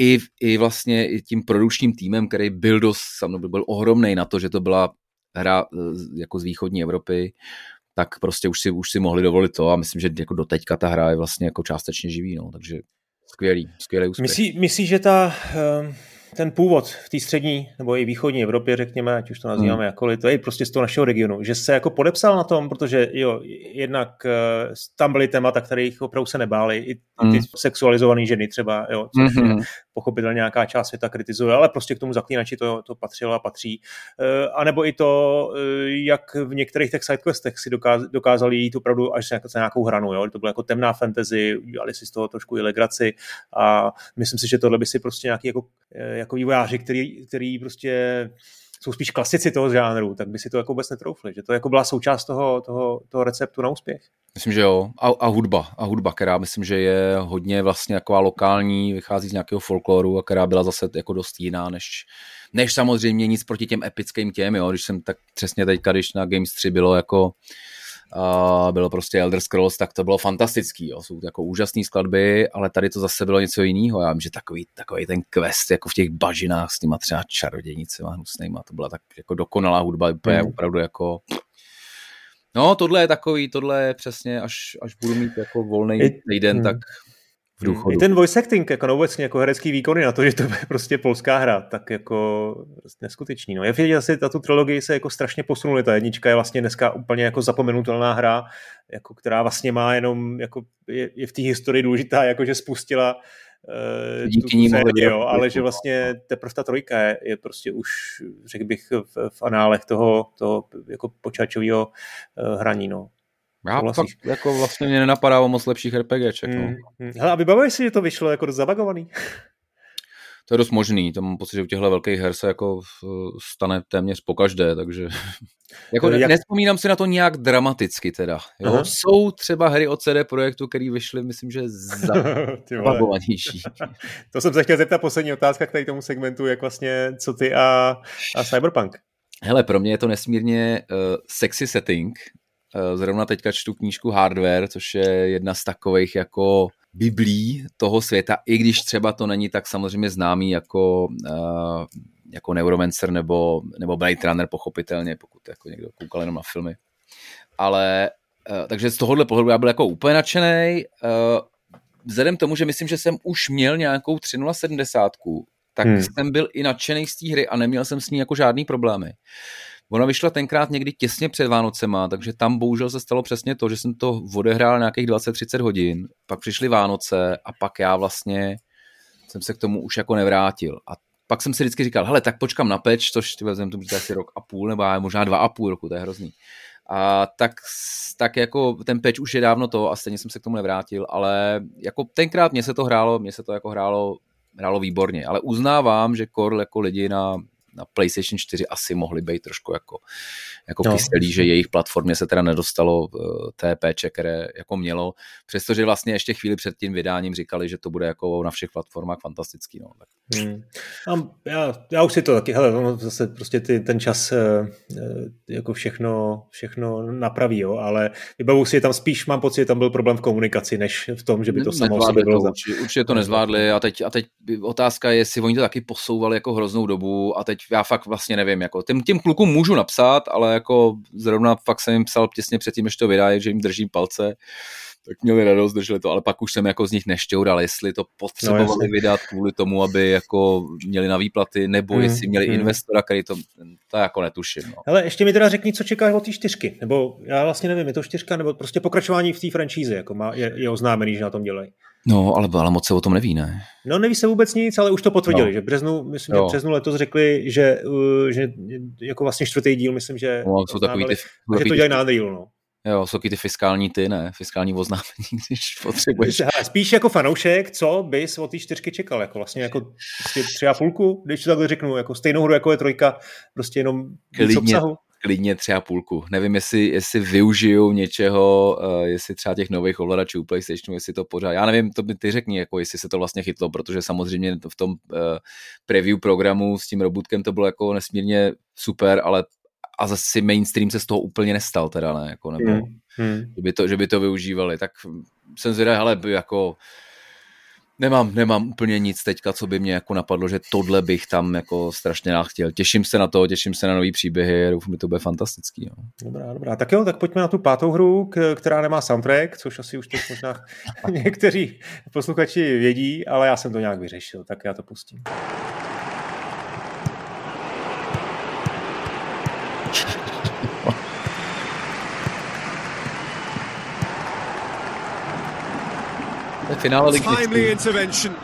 i, i vlastně i tím produkčním týmem, který byl dost, byl ohromný na to, že to byla hra eh, jako z východní Evropy, tak prostě už si, už si mohli dovolit to a myslím, že jako do teďka ta hra je vlastně jako částečně živý, no, takže skvělý, skvělý úspěch. Myslí, myslí že ta, uh ten původ v té střední nebo i východní Evropě, řekněme, ať už to nazýváme hmm. jakkoliv, to je prostě z toho našeho regionu, že se jako podepsal na tom, protože jo, jednak uh, tam byly témata, kterých opravdu se nebáli, i hmm. ty sexualizované ženy třeba, jo, což hmm. je pochopitelně nějaká část světa kritizuje, ale prostě k tomu zaklínači to, to patřilo a patří. Uh, a nebo i to, uh, jak v některých těch sidequestech si dokáz, dokázali jít opravdu až za nějakou hranu, jo, to bylo jako temná fantasy, udělali si z toho trošku i legraci a myslím si, že tohle by si prostě nějaký jako jako vývojáři, který, který prostě jsou spíš klasici toho žánru, tak by si to jako vůbec netroufli, že to jako byla součást toho, toho, toho receptu na úspěch. Myslím, že jo. A, a hudba, a hudba, která myslím, že je hodně vlastně taková lokální, vychází z nějakého folkloru a která byla zase jako dost jiná, než, než samozřejmě nic proti těm epickým těm, jo. Když jsem tak přesně teďka, když na Games 3 bylo jako a bylo prostě Elder Scrolls, tak to bylo fantastický, jo. jsou jako úžasné skladby, ale tady to zase bylo něco jiného, já vím, že takový, takový ten quest jako v těch bažinách s těma třeba čarodějnicema hnusnýma, to byla tak jako dokonalá hudba, úplně mm. opravdu jako No, tohle je takový, tohle je přesně, až, až budu mít jako volný týden, mm. tak v důchodu. I ten voice acting, jako no, obecně jako herecký výkony na to, že to je prostě polská hra, tak jako neskutečný. No. Je vidět, že ta tu trilogii se jako strašně posunuli. Ta jednička je vlastně dneska úplně jako zapomenutelná hra, jako, která vlastně má jenom, jako je, je v té historii důležitá, jako že spustila uh, Díky ní sérii, jo, ale že vlastně teprve ta trojka je, je prostě už, řekl bych, v, v análech toho, toho jako počáčového uh, hraní. No. Já fakt, jako vlastně mě nenapadá o moc lepších RPGček. No. Hmm, hmm. Hele, a vybavuješ si, že to vyšlo jako zabagovaný? To je dost možný, to mám pocit, že u těchto velkých her se jako stane téměř po každé, takže jako jak... nespomínám si na to nějak dramaticky teda. Jo? Jsou třeba hry od CD Projektu, které vyšly, myslím, že zabagovanější. to jsem se chtěl zeptat, poslední otázka k tomu segmentu, jak vlastně, co ty a, a Cyberpunk? Hele, pro mě je to nesmírně uh, sexy setting, Eh, zrovna teďka čtu knížku Hardware, což je jedna z takových jako biblí toho světa, i když třeba to není tak samozřejmě známý jako, uh, jako Neuromancer nebo, nebo Blade Runner, pochopitelně, pokud jako někdo koukal jenom na filmy. Ale uh, takže z tohohle pohledu já byl jako úplně nadšený. Vzhledem k tomu, že myslím, že jsem už měl nějakou 3070, tak hmm. jsem byl i nadšený z té hry a neměl jsem s ní jako žádný problémy. Ona vyšla tenkrát někdy těsně před Vánocema, takže tam bohužel se stalo přesně to, že jsem to odehrál nějakých 20-30 hodin, pak přišly Vánoce a pak já vlastně jsem se k tomu už jako nevrátil. A pak jsem si vždycky říkal, hele, tak počkám na peč, což ty vezem to asi rok a půl, nebo možná dva a půl roku, to je hrozný. A tak, tak jako ten peč už je dávno to a stejně jsem se k tomu nevrátil, ale jako tenkrát mě se to hrálo, mě se to jako hrálo, hrálo výborně, ale uznávám, že Core jako lidi na na PlayStation 4 asi mohly být trošku jako, jako no. kyselý, že jejich platformě se teda nedostalo eh, té péče, které jako mělo, přestože vlastně ještě chvíli před tím vydáním říkali, že to bude jako na všech platformách fantastický. No. Tak. Hmm. Já, já už si to taky, hele, zase prostě ty, ten čas eh, eh, jako všechno, všechno napraví, jo, ale vybavu si tam spíš, mám pocit, že tam byl problém v komunikaci, než v tom, že by to samo sobě bylo. To, určitě, určitě to nezvládli a teď, a teď otázka je, jestli oni to taky posouvali jako hroznou dobu a teď já fakt vlastně nevím, jako těm, těm klukům můžu napsat, ale jako zrovna fakt jsem jim psal těsně předtím, než to vydají, že jim držím palce, tak měli radost, drželi to, ale pak už jsem jako z nich nešťoural, jestli to potřebovali no, vydat kvůli tomu, aby jako měli na výplaty, nebo mm, jestli měli mm. investora, který to, to jako netuším. No. Ale ještě mi teda řekni, co čekáš od té čtyřky, nebo já vlastně nevím, je to čtyřka, nebo prostě pokračování v té franšíze, jako má, je, je oznámený, že na tom dělají. No, ale, ale moc se o tom neví, ne? No, neví se vůbec nic, ale už to potvrdili, no. že březnu, myslím, jo. že březnu letos řekli, že, uh, že jako vlastně čtvrtý díl, myslím, že, no, jsou takový ty, že to dělají na Unreal, no. Jo, jsou ty fiskální ty, ne? Fiskální oznámení, když potřebuješ. Hele, spíš jako fanoušek, co bys od té čtyřky čekal? Jako vlastně jako prostě tři a půlku, když to takhle řeknu, jako stejnou hru, jako je trojka, prostě jenom víc obsahu klidně tři a půlku. Nevím, jestli, jestli využiju něčeho, uh, jestli třeba těch nových ovladačů PlayStationu, jestli to pořád, já nevím, to by ty řekni, jako jestli se to vlastně chytlo, protože samozřejmě v tom uh, preview programu s tím robotkem to bylo jako nesmírně super, ale a zase mainstream se z toho úplně nestal teda, ne, jako, nebo hmm. Hmm. Že, by to, že by to využívali, tak jsem zvědavý, ale jako Nemám, nemám úplně nic teďka, co by mě jako napadlo, že tohle bych tam jako strašně chtěl. Těším se na to, těším se na nový příběhy, doufám, že to bude fantastický. Jo. Dobrá, dobrá. Tak jo, tak pojďme na tu pátou hru, která nemá soundtrack, což asi už teď možná někteří posluchači vědí, ale já jsem to nějak vyřešil, tak já to pustím. Finále ligy. Timely intervention.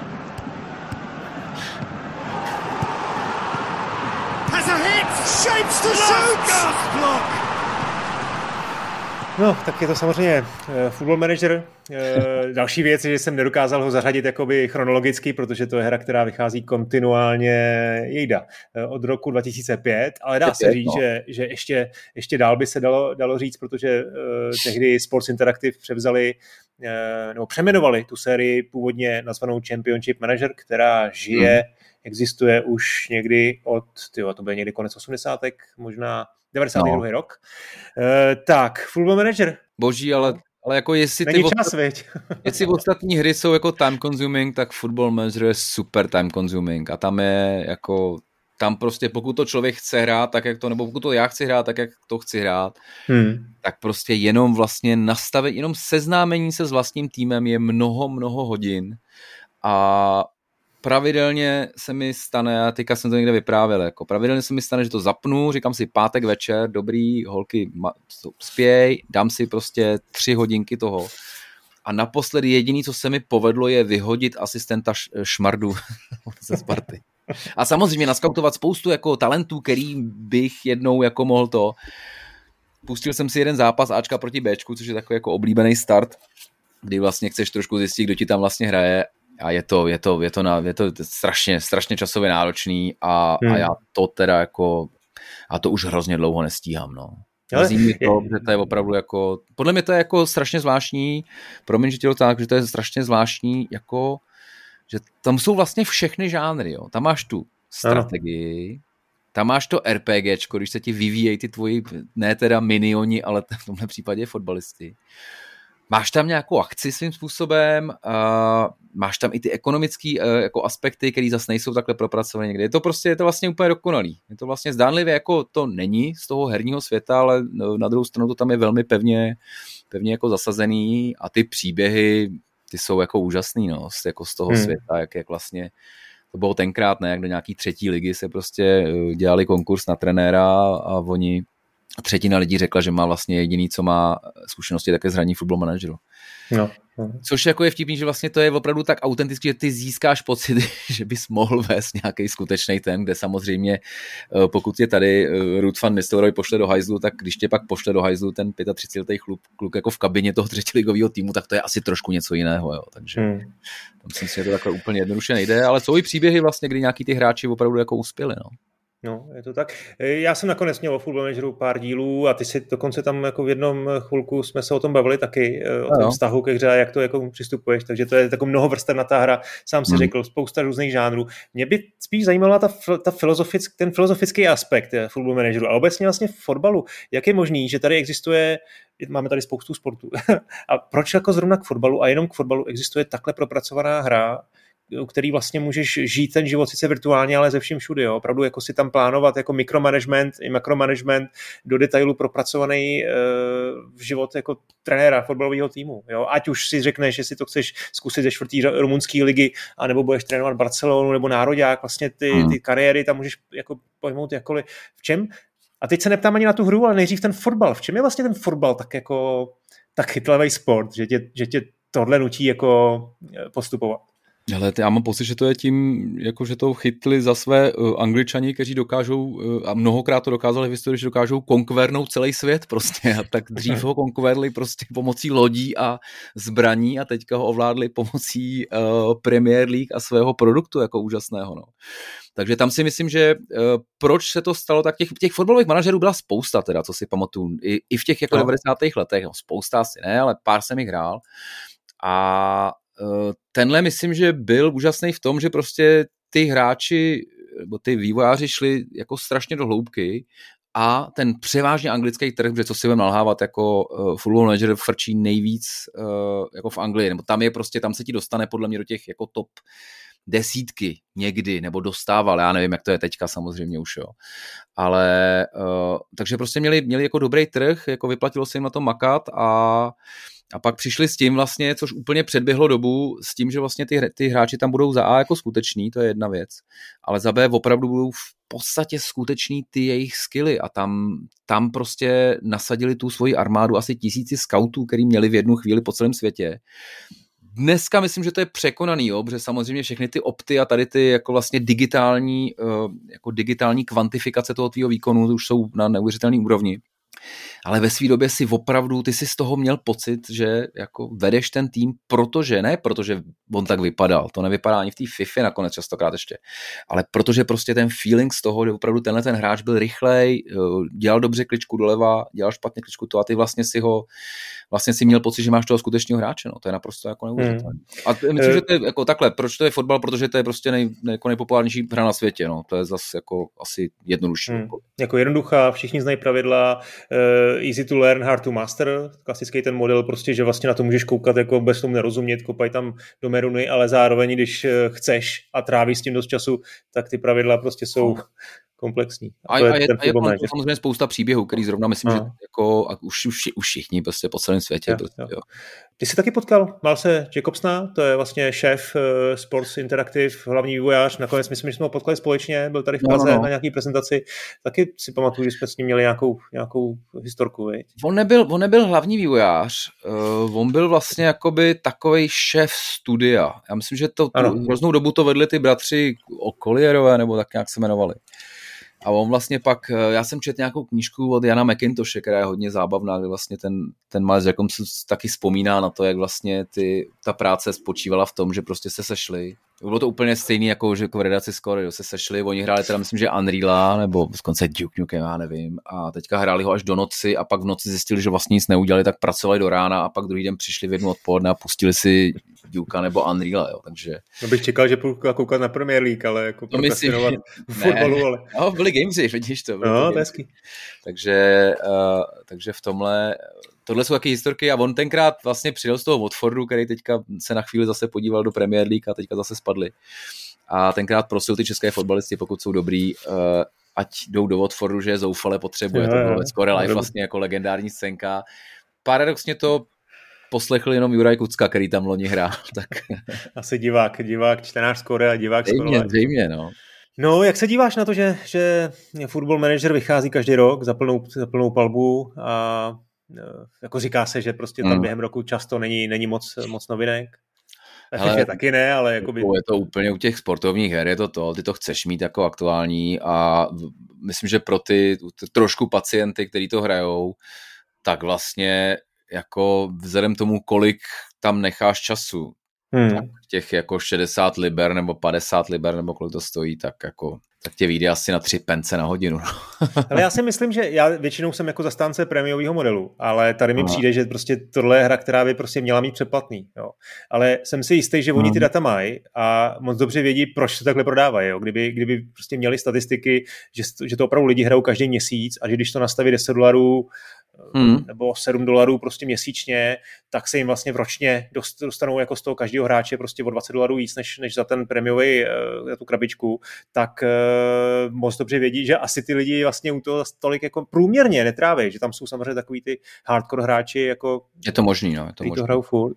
Has a hit! Shapes to shoot! Block! No, tak je to samozřejmě uh, Football Manager. Uh, další věc je, že jsem nedokázal ho zařadit jakoby chronologicky, protože to je hra, která vychází kontinuálně jejda uh, od roku 2005, ale dá se říct, no. že, že ještě, ještě dál by se dalo, dalo říct, protože uh, tehdy Sports Interactive převzali uh, nebo přeměnovali tu sérii původně nazvanou Championship Manager, která žije, hmm. Existuje už někdy od, tyjo, to bude někdy konec 80. možná 92. No. rok. Uh, tak, Football Manager. Boží, ale ale jako jestli Není ty čas, ostat... jestli ostatní hry jsou jako time consuming, tak Football Manager je super time consuming a tam je jako tam prostě pokud to člověk chce hrát tak, jak to, nebo pokud to já chci hrát tak, jak to chci hrát, hmm. tak prostě jenom vlastně nastavit, jenom seznámení se s vlastním týmem je mnoho, mnoho hodin a pravidelně se mi stane, a teďka jsem to někde vyprávěl, jako pravidelně se mi stane, že to zapnu, říkám si pátek večer, dobrý, holky spěj, dám si prostě tři hodinky toho a naposledy jediný, co se mi povedlo, je vyhodit asistenta Šmardu ze Sparty. A samozřejmě naskautovat spoustu jako talentů, který bych jednou jako mohl to. Pustil jsem si jeden zápas Ačka proti Bčku, což je takový jako oblíbený start, kdy vlastně chceš trošku zjistit, kdo ti tam vlastně hraje a je to, je to, je to, na, je to strašně, strašně časově náročný a, hmm. a já to teda jako, a to už hrozně dlouho nestíhám, no. Ale mi to, že to je opravdu jako, podle mě to je jako strašně zvláštní, promiň, že ti to tak, že to je strašně zvláštní, jako, že tam jsou vlastně všechny žánry, jo. Tam máš tu strategii, ano. tam máš to RPGčko, když se ti vyvíjejí ty tvoji, ne teda minioni, ale v tomhle případě fotbalisty. Máš tam nějakou akci svým způsobem, uh, máš tam i ty ekonomické uh, jako aspekty, které zase nejsou takhle propracované někde. Je to prostě, je to vlastně úplně dokonalý. Je to vlastně zdánlivě jako to není z toho herního světa, ale no, na druhou stranu to tam je velmi pevně, pevně jako zasazený a ty příběhy, ty jsou jako úžasný, no, jako z toho hmm. světa, jak, jak vlastně to bylo tenkrát, ne, jak do nějaký třetí ligy se prostě dělali konkurs na trenéra a oni třetina lidí řekla, že má vlastně jediný, co má zkušenosti také zraní football manažeru. No. Což jako je vtipný, že vlastně to je opravdu tak autentický, že ty získáš pocit, že bys mohl vést nějaký skutečný ten, kde samozřejmě eh, pokud je tady eh, Ruth van Nistelrooy pošle do hajzlu, tak když tě pak pošle do hajzlu ten 35. kluk, kluk jako v kabině toho třetiligového týmu, tak to je asi trošku něco jiného. Jo. Takže hmm. myslím si, že to takhle úplně jednoduše nejde, ale jsou i příběhy vlastně, kdy nějaký ty hráči opravdu jako uspěli. No. No, je to tak. E, já jsem nakonec měl o Football Manageru pár dílů a ty si dokonce tam jako v jednom chvilku jsme se o tom bavili taky, e, o tom no. vztahu ke hře a jak to jako přistupuješ, takže to je taková mnohovrstevnatá hra, sám si hmm. řekl, spousta různých žánrů. Mě by spíš zajímala ta, ta filozofick, ten filozofický aspekt e, Football Manageru a obecně vlastně v fotbalu. Jak je možný, že tady existuje máme tady spoustu sportů. a proč jako zrovna k fotbalu a jenom k fotbalu existuje takhle propracovaná hra, který vlastně můžeš žít ten život sice virtuálně, ale ze vším všude. Jo. Opravdu jako si tam plánovat jako mikromanagement i makromanagement do detailu propracovaný e, v život jako trenéra fotbalového týmu. Jo. Ať už si řekneš, že si to chceš zkusit ze čtvrtý rumunské ligy, anebo budeš trénovat Barcelonu nebo Národák, vlastně ty, hmm. ty kariéry tam můžeš jako pojmout jakkoliv. V čem? A teď se neptám ani na tu hru, ale nejdřív ten fotbal. V čem je vlastně ten fotbal tak jako tak chytlavý sport, že tě, že tě tohle nutí jako postupovat? Ale já mám pocit, že to je tím, jako že to chytli za své uh, angličani, kteří dokážou, uh, a mnohokrát to dokázali v historii, že dokážou konkvernout celý svět prostě. A tak dřív ho konkverli prostě pomocí lodí a zbraní a teďka ho ovládli pomocí uh, Premier League a svého produktu jako úžasného. No. Takže tam si myslím, že uh, proč se to stalo, tak těch, těch fotbalových manažerů byla spousta teda, co si pamatuju. I, i v těch jako no. 90. letech, no, spousta asi ne, ale pár jsem jich hrál. A tenhle myslím, že byl úžasný v tom, že prostě ty hráči nebo ty vývojáři šli jako strašně do hloubky a ten převážně anglický trh, protože co si budeme nalhávat, jako uh, football manager frčí nejvíc uh, jako v Anglii, nebo tam je prostě, tam se ti dostane podle mě do těch jako top desítky někdy, nebo dostával, já nevím, jak to je teďka samozřejmě už, jo. Ale, uh, takže prostě měli, měli jako dobrý trh, jako vyplatilo se jim na to makat a uh, a pak přišli s tím vlastně, což úplně předběhlo dobu, s tím, že vlastně ty, ty hráči tam budou za A jako skuteční, to je jedna věc, ale za B opravdu budou v podstatě skuteční ty jejich skily a tam, tam prostě nasadili tu svoji armádu asi tisíci scoutů, který měli v jednu chvíli po celém světě. Dneska myslím, že to je překonaný, jo, protože samozřejmě všechny ty opty a tady ty jako vlastně digitální, eh, jako digitální kvantifikace toho tvýho výkonu už jsou na neuvěřitelné úrovni ale ve své době si opravdu, ty si z toho měl pocit, že jako vedeš ten tým, protože, ne protože on tak vypadal, to nevypadá ani v té FIFA nakonec častokrát ještě, ale protože prostě ten feeling z toho, že opravdu tenhle ten hráč byl rychlej, eh, dělal dobře kličku doleva, dělal špatně kličku to a ty vlastně si ho vlastně si měl pocit, že máš toho skutečného hráče. No. To je naprosto jako neuvěřitelné. Hmm. A myslím, že to je jako takhle. Proč to je fotbal? Protože to je prostě nej, nej, jako nejpopulárnější hra na světě. No. To je zase jako asi jednodušší. Hmm. Jako jednoduchá, všichni znají pravidla, uh, easy to learn, hard to master. Klasický ten model, prostě, že vlastně na to můžeš koukat jako bez tomu nerozumět, kopaj tam do meruny, ale zároveň, když eh, chceš a trávíš s tím dost času, tak ty pravidla prostě jsou no komplexní. A, a, je, a je, a je samozřejmě spousta příběhů, který zrovna myslím, a. že jako a už, už, už všichni prostě po celém světě. Jo, prostě, jo. Jo. Ty jsi taky potkal Malse Jacobsna, to je vlastně šéf uh, Sports Interactive, hlavní vývojář, nakonec myslím, že jsme ho potkali společně, byl tady v Praze no, no, na nějaký prezentaci, taky si pamatuju, že jsme s ním měli nějakou, nějakou historku, viď? On nebyl, on nebyl hlavní vývojář, uh, on byl vlastně jakoby takový šéf studia. Já myslím, že to hroznou dobu to vedli ty bratři Okolierové, nebo tak nějak se jmenovali. A on vlastně pak, eh, já jsem četl nějakou knížku od Jana McIntoshe, která je hodně zábavná, kde vlastně ten, ten Miles Jacobs taky vzpomíná na to, jak vlastně ty, ta práce spočívala v tom, že prostě se sešli bylo to úplně stejný jako, že jako v redaci skoro, se sešli, oni hráli teda myslím, že Unreala, nebo z konce Duke Nukem, já nevím, a teďka hráli ho až do noci a pak v noci zjistili, že vlastně nic neudělali, tak pracovali do rána a pak druhý den přišli v jednu odpoledne a pustili si Duke nebo Unreala, jo, takže... No bych čekal, že půjdu koukat na Premier League, ale jako no myslím, v fotbalu, ale... No, byli gamesy, vidíš to. No, to. Takže, uh, takže v tomhle tohle jsou taky historky a on tenkrát vlastně přijel z toho Watfordu, který teďka se na chvíli zase podíval do Premier League a teďka zase spadli. A tenkrát prosil ty české fotbalisty, pokud jsou dobrý, uh, ať jdou do Watfordu, že je zoufale potřebuje. Jo, to bylo Score Life vlastně jako legendární scénka. Paradoxně to poslechl jenom Juraj Kucka, který tam loni hrál. Tak... Asi divák, divák, čtenář skore a divák skore. Zřejmě, no. No, jak se díváš na to, že, že Football Manager vychází každý rok za plnou, za plnou palbu a jako říká se, že prostě tam hmm. během roku často není, není moc, moc novinek? Ale taky ne, ale jakoby... Je to úplně u těch sportovních her, je to to, ty to chceš mít jako aktuální a myslím, že pro ty trošku pacienty, kteří to hrajou, tak vlastně jako vzhledem tomu, kolik tam necháš času, hmm. tak těch jako 60 liber nebo 50 liber nebo kolik to stojí, tak jako tak tě vyjde asi na tři pence na hodinu. No. ale já si myslím, že já většinou jsem jako zastánce prémiového modelu, ale tady mi no. přijde, že prostě tohle je hra, která by prostě měla mít předplatný. Jo. Ale jsem si jistý, že oni ty data mají a moc dobře vědí, proč se takhle prodávají. Jo. Kdyby, kdyby prostě měli statistiky, že, že to opravdu lidi hrajou každý měsíc a že když to nastaví 10 dolarů hmm. nebo 7 dolarů prostě měsíčně, tak se jim vlastně ročně dostanou jako z toho každého hráče prostě o 20 dolarů víc, než, než za ten prémiový, eh, za tu krabičku, tak uh, moc dobře vědí, že asi ty lidi vlastně u toho tolik jako průměrně netráví, že tam jsou samozřejmě takový ty hardcore hráči, jako je to možný, no, je to možný. to hrajou furt.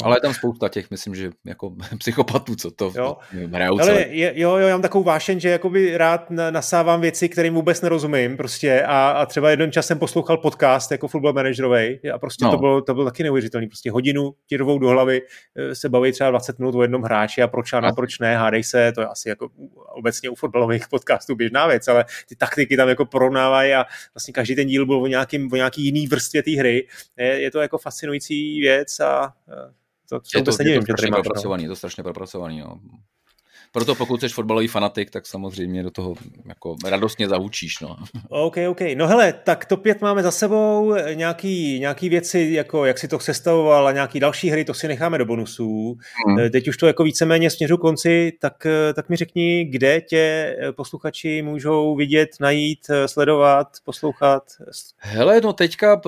No. Ale je tam spousta těch, myslím, že jako psychopatů, co to jo. hrajou Ale je, jo, jo, já mám takovou vášeň, že jakoby rád nasávám věci, kterým vůbec nerozumím prostě a, a třeba jeden čas jsem poslouchal podcast jako football managerovej a prostě no. to, bylo, to bylo taky neuvěřitelný. Prostě hodinu ti rovou do hlavy eh, se baví třeba 20 minut o jednom hráči a proč ano, proč ne, hádej se, to je asi jako obecně u fotbalových podcastů běžná věc, ale ty taktiky tam jako porovnávají a vlastně každý ten díl byl o, nějakým, o nějaký jiný vrstvě té hry. Je, je, to jako fascinující věc a eh, to, to je to, je to strašně propracovaný, no. je to strašně propracovaný, no. Proto pokud jsi fotbalový fanatik, tak samozřejmě do toho jako radostně zahučíš. No. OK, OK. No hele, tak to pět máme za sebou, nějaký, nějaký věci, jako jak si to sestavoval a nějaký další hry, to si necháme do bonusů. Hmm. Eh, teď už to jako víceméně směřu konci, tak, eh, tak mi řekni, kde tě eh, posluchači můžou vidět, najít, sledovat, poslouchat? Hele, no teďka,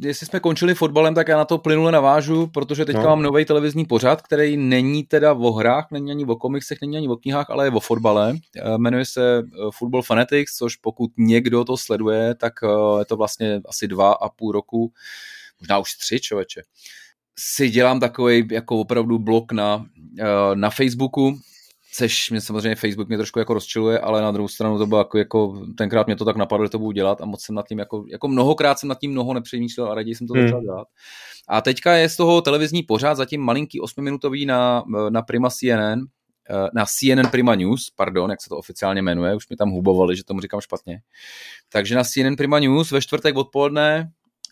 jestli jsme končili fotbalem, tak já na to plynule navážu, protože teďka no. mám nový televizní pořad, který není teda o hrách, není ani o komik komiksech, není ani o knihách, ale je o fotbale. Eh, jmenuje se eh, Football Fanatics, což pokud někdo to sleduje, tak eh, je to vlastně asi dva a půl roku, možná už tři člověče. Si dělám takový jako opravdu blog na, na Facebooku, což mě samozřejmě Facebook mě trošku jako rozčiluje, ale na druhou stranu to bylo jako, jako tenkrát mě to tak napadlo, že to budu dělat a moc jsem nad tím jako, jako mnohokrát jsem nad tím mnoho nepřemýšlel a raději jsem to hmm. začal dělat. A teďka je z toho televizní pořád zatím malinký osmiminutový na, na Prima CNN, na CNN Prima News, pardon, jak se to oficiálně jmenuje, už mi tam hubovali, že tomu říkám špatně. Takže na CNN Prima News ve čtvrtek odpoledne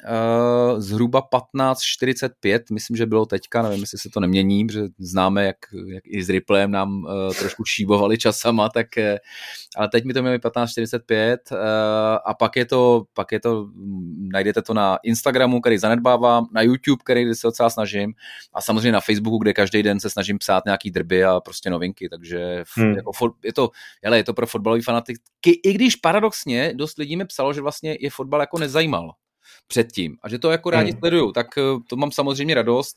Uh, zhruba 15.45, myslím, že bylo teďka, nevím, jestli se to nemění, protože známe, jak, jak i s Ripplem nám uh, trošku šíbovali časama, tak, uh, ale teď mi to mělo 15.45 uh, a pak je to, pak je to, najdete to na Instagramu, který zanedbávám, na YouTube, který se docela snažím a samozřejmě na Facebooku, kde každý den se snažím psát nějaký drby a prostě novinky, takže hmm. jako, je to, hele, je to pro fotbalový fanatiky, i když paradoxně dost lidí mi psalo, že vlastně je fotbal jako nezajímal předtím a že to jako rádi hmm. sledují, tak eh, to mám samozřejmě radost,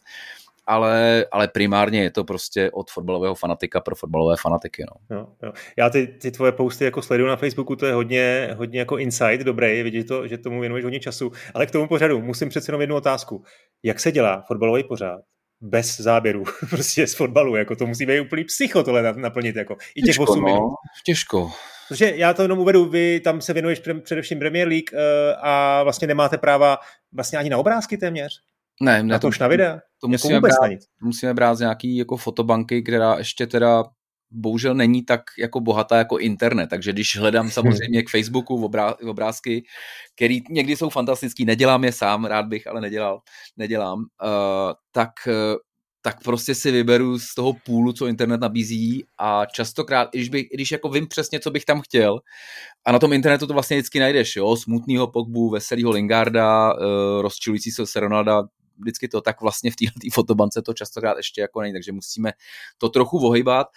ale, ale primárně je to prostě od fotbalového fanatika pro fotbalové fanatiky. No. Jo, jo. Já ty, ty tvoje posty jako sleduju na Facebooku, to je hodně, hodně jako insight, dobré, vidět to, že tomu věnuješ hodně času, ale k tomu pořadu musím přece jenom jednu otázku. Jak se dělá fotbalový pořád bez záběru prostě z fotbalu, jako to musí být úplný psycho tohle naplnit, jako i těch těžko, 8 no, minut. Těžko, Protože já to jenom uvedu, vy tam se věnuješ především Premier League uh, a vlastně nemáte práva vlastně ani na obrázky téměř. Ne, ne na to už na videa. To musíme, jako brát, to musíme brát z nějaký jako fotobanky, která ještě teda bohužel není tak jako bohatá jako internet, takže když hledám samozřejmě k Facebooku obrázky, který někdy jsou fantastický, nedělám je sám, rád bych, ale nedělal, nedělám, uh, tak uh, tak prostě si vyberu z toho půlu, co internet nabízí a častokrát, když, bych, když jako vím přesně, co bych tam chtěl a na tom internetu to vlastně vždycky najdeš, jo, smutnýho Pogbu, veselýho Lingarda, uh, rozčilující se Ronalda, vždycky to, tak vlastně v této fotobance to častokrát ještě jako není, takže musíme to trochu ohejbat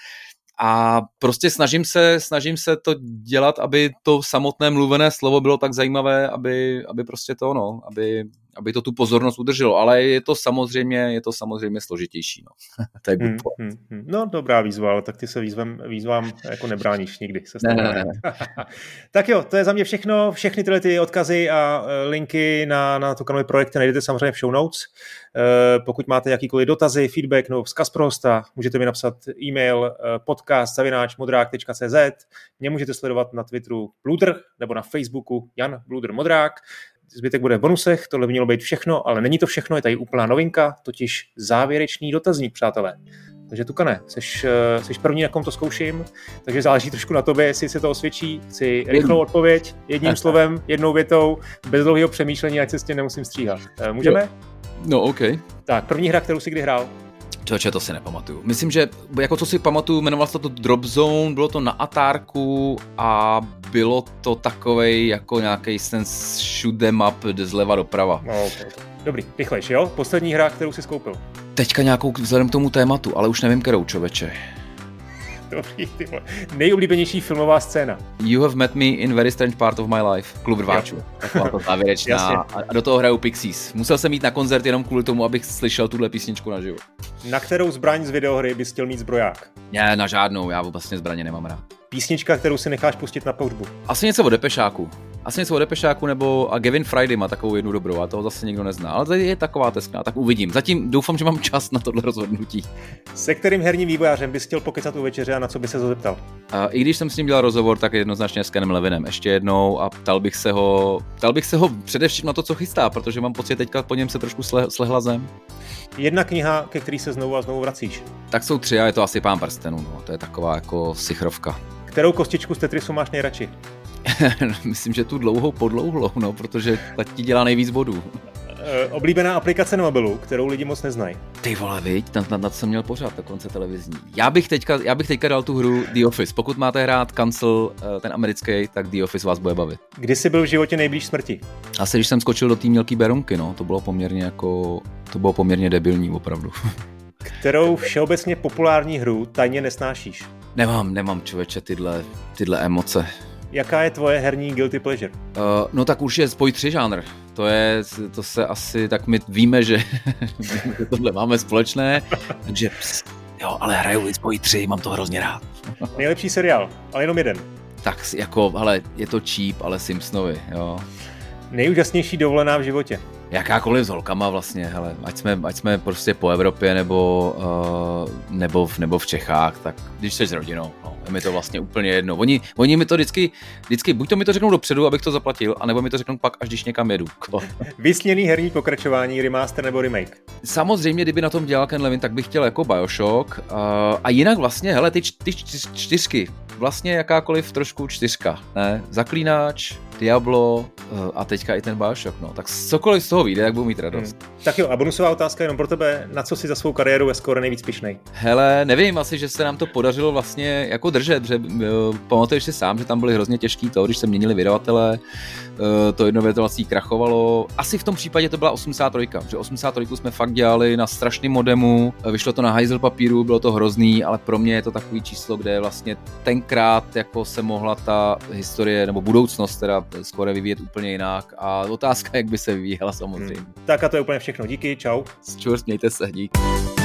a prostě snažím se, snažím se to dělat, aby to samotné mluvené slovo bylo tak zajímavé, aby, aby prostě to, no, aby, aby to tu pozornost udrželo, ale je to samozřejmě, je to samozřejmě složitější. No, to je hmm, hmm, hmm. no dobrá výzva, ale tak ty se výzvem, výzvám jako nebráníš nikdy. Se ne, ne, ne. tak jo, to je za mě všechno. Všechny tyhle ty odkazy a e, linky na, na to kanový projekty najdete samozřejmě v show notes. E, pokud máte jakýkoliv dotazy, feedback nebo vzkaz pro hosta, můžete mi napsat e-mail e, podcast modrák.cz Mě můžete sledovat na Twitteru Bluder nebo na Facebooku Jan Bluder Modrák. Zbytek bude v bonusech, tohle by mělo být všechno, ale není to všechno, je tady úplná novinka, totiž závěrečný dotazník, přátelé. Takže Tukane, seš, eh, seš první, na kom to zkouším, takže záleží trošku na tobě, jestli se to osvědčí. Chci rychlou odpověď, jedním slovem, jednou větou, bez dlouhého přemýšlení, ať se s tím nemusím stříhat. Eh, můžeme? No, OK. Tak, první hra, kterou jsi kdy hrál? Čoče, to si nepamatuju. Myslím, že jako co si pamatuju, jmenovalo se to Drop Zone, bylo to na Atárku a bylo to takovej jako nějaký ten shoot them up zleva doprava. No, okay. Dobrý, rychlejš, jo? Poslední hra, kterou jsi skoupil. Teďka nějakou vzhledem k tomu tématu, ale už nevím, kterou čověče. Dobrý, ty Nejoblíbenější filmová scéna. You have met me in very strange part of my life. Klub rváčů. Taková to závěrečná. A do toho hraju Pixies. Musel jsem jít na koncert jenom kvůli tomu, abych slyšel tuhle písničku naživo. Na kterou zbraň z videohry bys chtěl mít zbroják? Ne, na žádnou. Já vlastně zbraně nemám rád. Písnička, kterou si necháš pustit na pohřbu? Asi něco o Depešáku. Asi něco o Depešáku nebo a Gavin Friday má takovou jednu dobrou a toho zase nikdo nezná. Ale to je taková teskná, tak uvidím. Zatím doufám, že mám čas na tohle rozhodnutí. Se kterým herním vývojářem bys chtěl pokecat u večeře a na co by se zeptal? A I když jsem s ním dělal rozhovor, tak jednoznačně s Kenem Levinem ještě jednou a ptal bych se ho, ptal bych se ho především na to, co chystá, protože mám pocit, teďka po něm se trošku sle, slehla zem. Jedna kniha, ke který se znovu a znovu vracíš. Tak jsou tři a je to asi Pán prstenů. No. To je taková jako sichrovka. Kterou kostičku z Tetrisu máš nejradši? Myslím, že tu dlouhou podlouhlou, no, protože ta ti dělá nejvíc bodů. E, oblíbená aplikace na mobilu, kterou lidi moc neznají. Ty vole, viď, na, na, na to jsem měl pořád dokonce televizní. Já bych, teďka, já bych teďka dal tu hru The Office. Pokud máte hrát Cancel, e, ten americký, tak The Office vás bude bavit. Kdy jsi byl v životě nejblíž smrti? Asi když jsem skočil do té mělké beronky, no, to bylo poměrně jako, to bylo poměrně debilní opravdu. Kterou všeobecně populární hru tajně nesnášíš? Nemám, nemám člověče tyhle, tyhle emoce. Jaká je tvoje herní guilty pleasure? Uh, no tak už je spoj tři žánr. To je, to se asi, tak my víme, že, že tohle máme společné, takže jo, ale hraju i spoj tři, mám to hrozně rád. Nejlepší seriál, ale jenom jeden. Tak jako, ale je to cheap, ale Simpsonovi, jo. Nejúžasnější dovolená v životě jakákoliv s holkama vlastně, hele, ať jsme, ať jsme prostě po Evropě nebo, uh, nebo, v, nebo v Čechách, tak když jsi s rodinou, no, je mi to vlastně úplně jedno. Oni, oni mi to vždycky, vždycky, buď to mi to řeknou dopředu, abych to zaplatil, anebo mi to řeknou pak, až když někam jedu. Vysněný herní pokračování, remaster nebo remake? Samozřejmě, kdyby na tom dělal Ken Levin, tak bych chtěl jako Bioshock. Uh, a jinak vlastně, hele, ty, ty čtyřky, vlastně jakákoliv trošku čtyřka, ne? Zaklínáč, Diablo uh, a teďka i ten Bioshock, no. Tak cokoliv z toho vyjde, tak budu mít radost. Hmm. Tak jo, a bonusová otázka jenom pro tebe, na co si za svou kariéru ve skoro nejvíc pišnej? Hele, nevím, asi, že se nám to podařilo vlastně jako držet, že uh, pamatuješ si sám, že tam byly hrozně těžký to, když se měnili vydavatele, uh, to jedno vlastně krachovalo. Asi v tom případě to byla 83, že 83 jsme fakt dělali na strašném modemu, vyšlo to na hajzel papíru, bylo to hrozný, ale pro mě je to takový číslo, kde vlastně tenkrát jako se mohla ta historie nebo budoucnost teda skoro vyvíjet úplně jinak a otázka, jak by se vyvíjela samozřejmě. Hmm. Tak a to je úplně všechno. Díky, čau. Čus, mějte se, díky.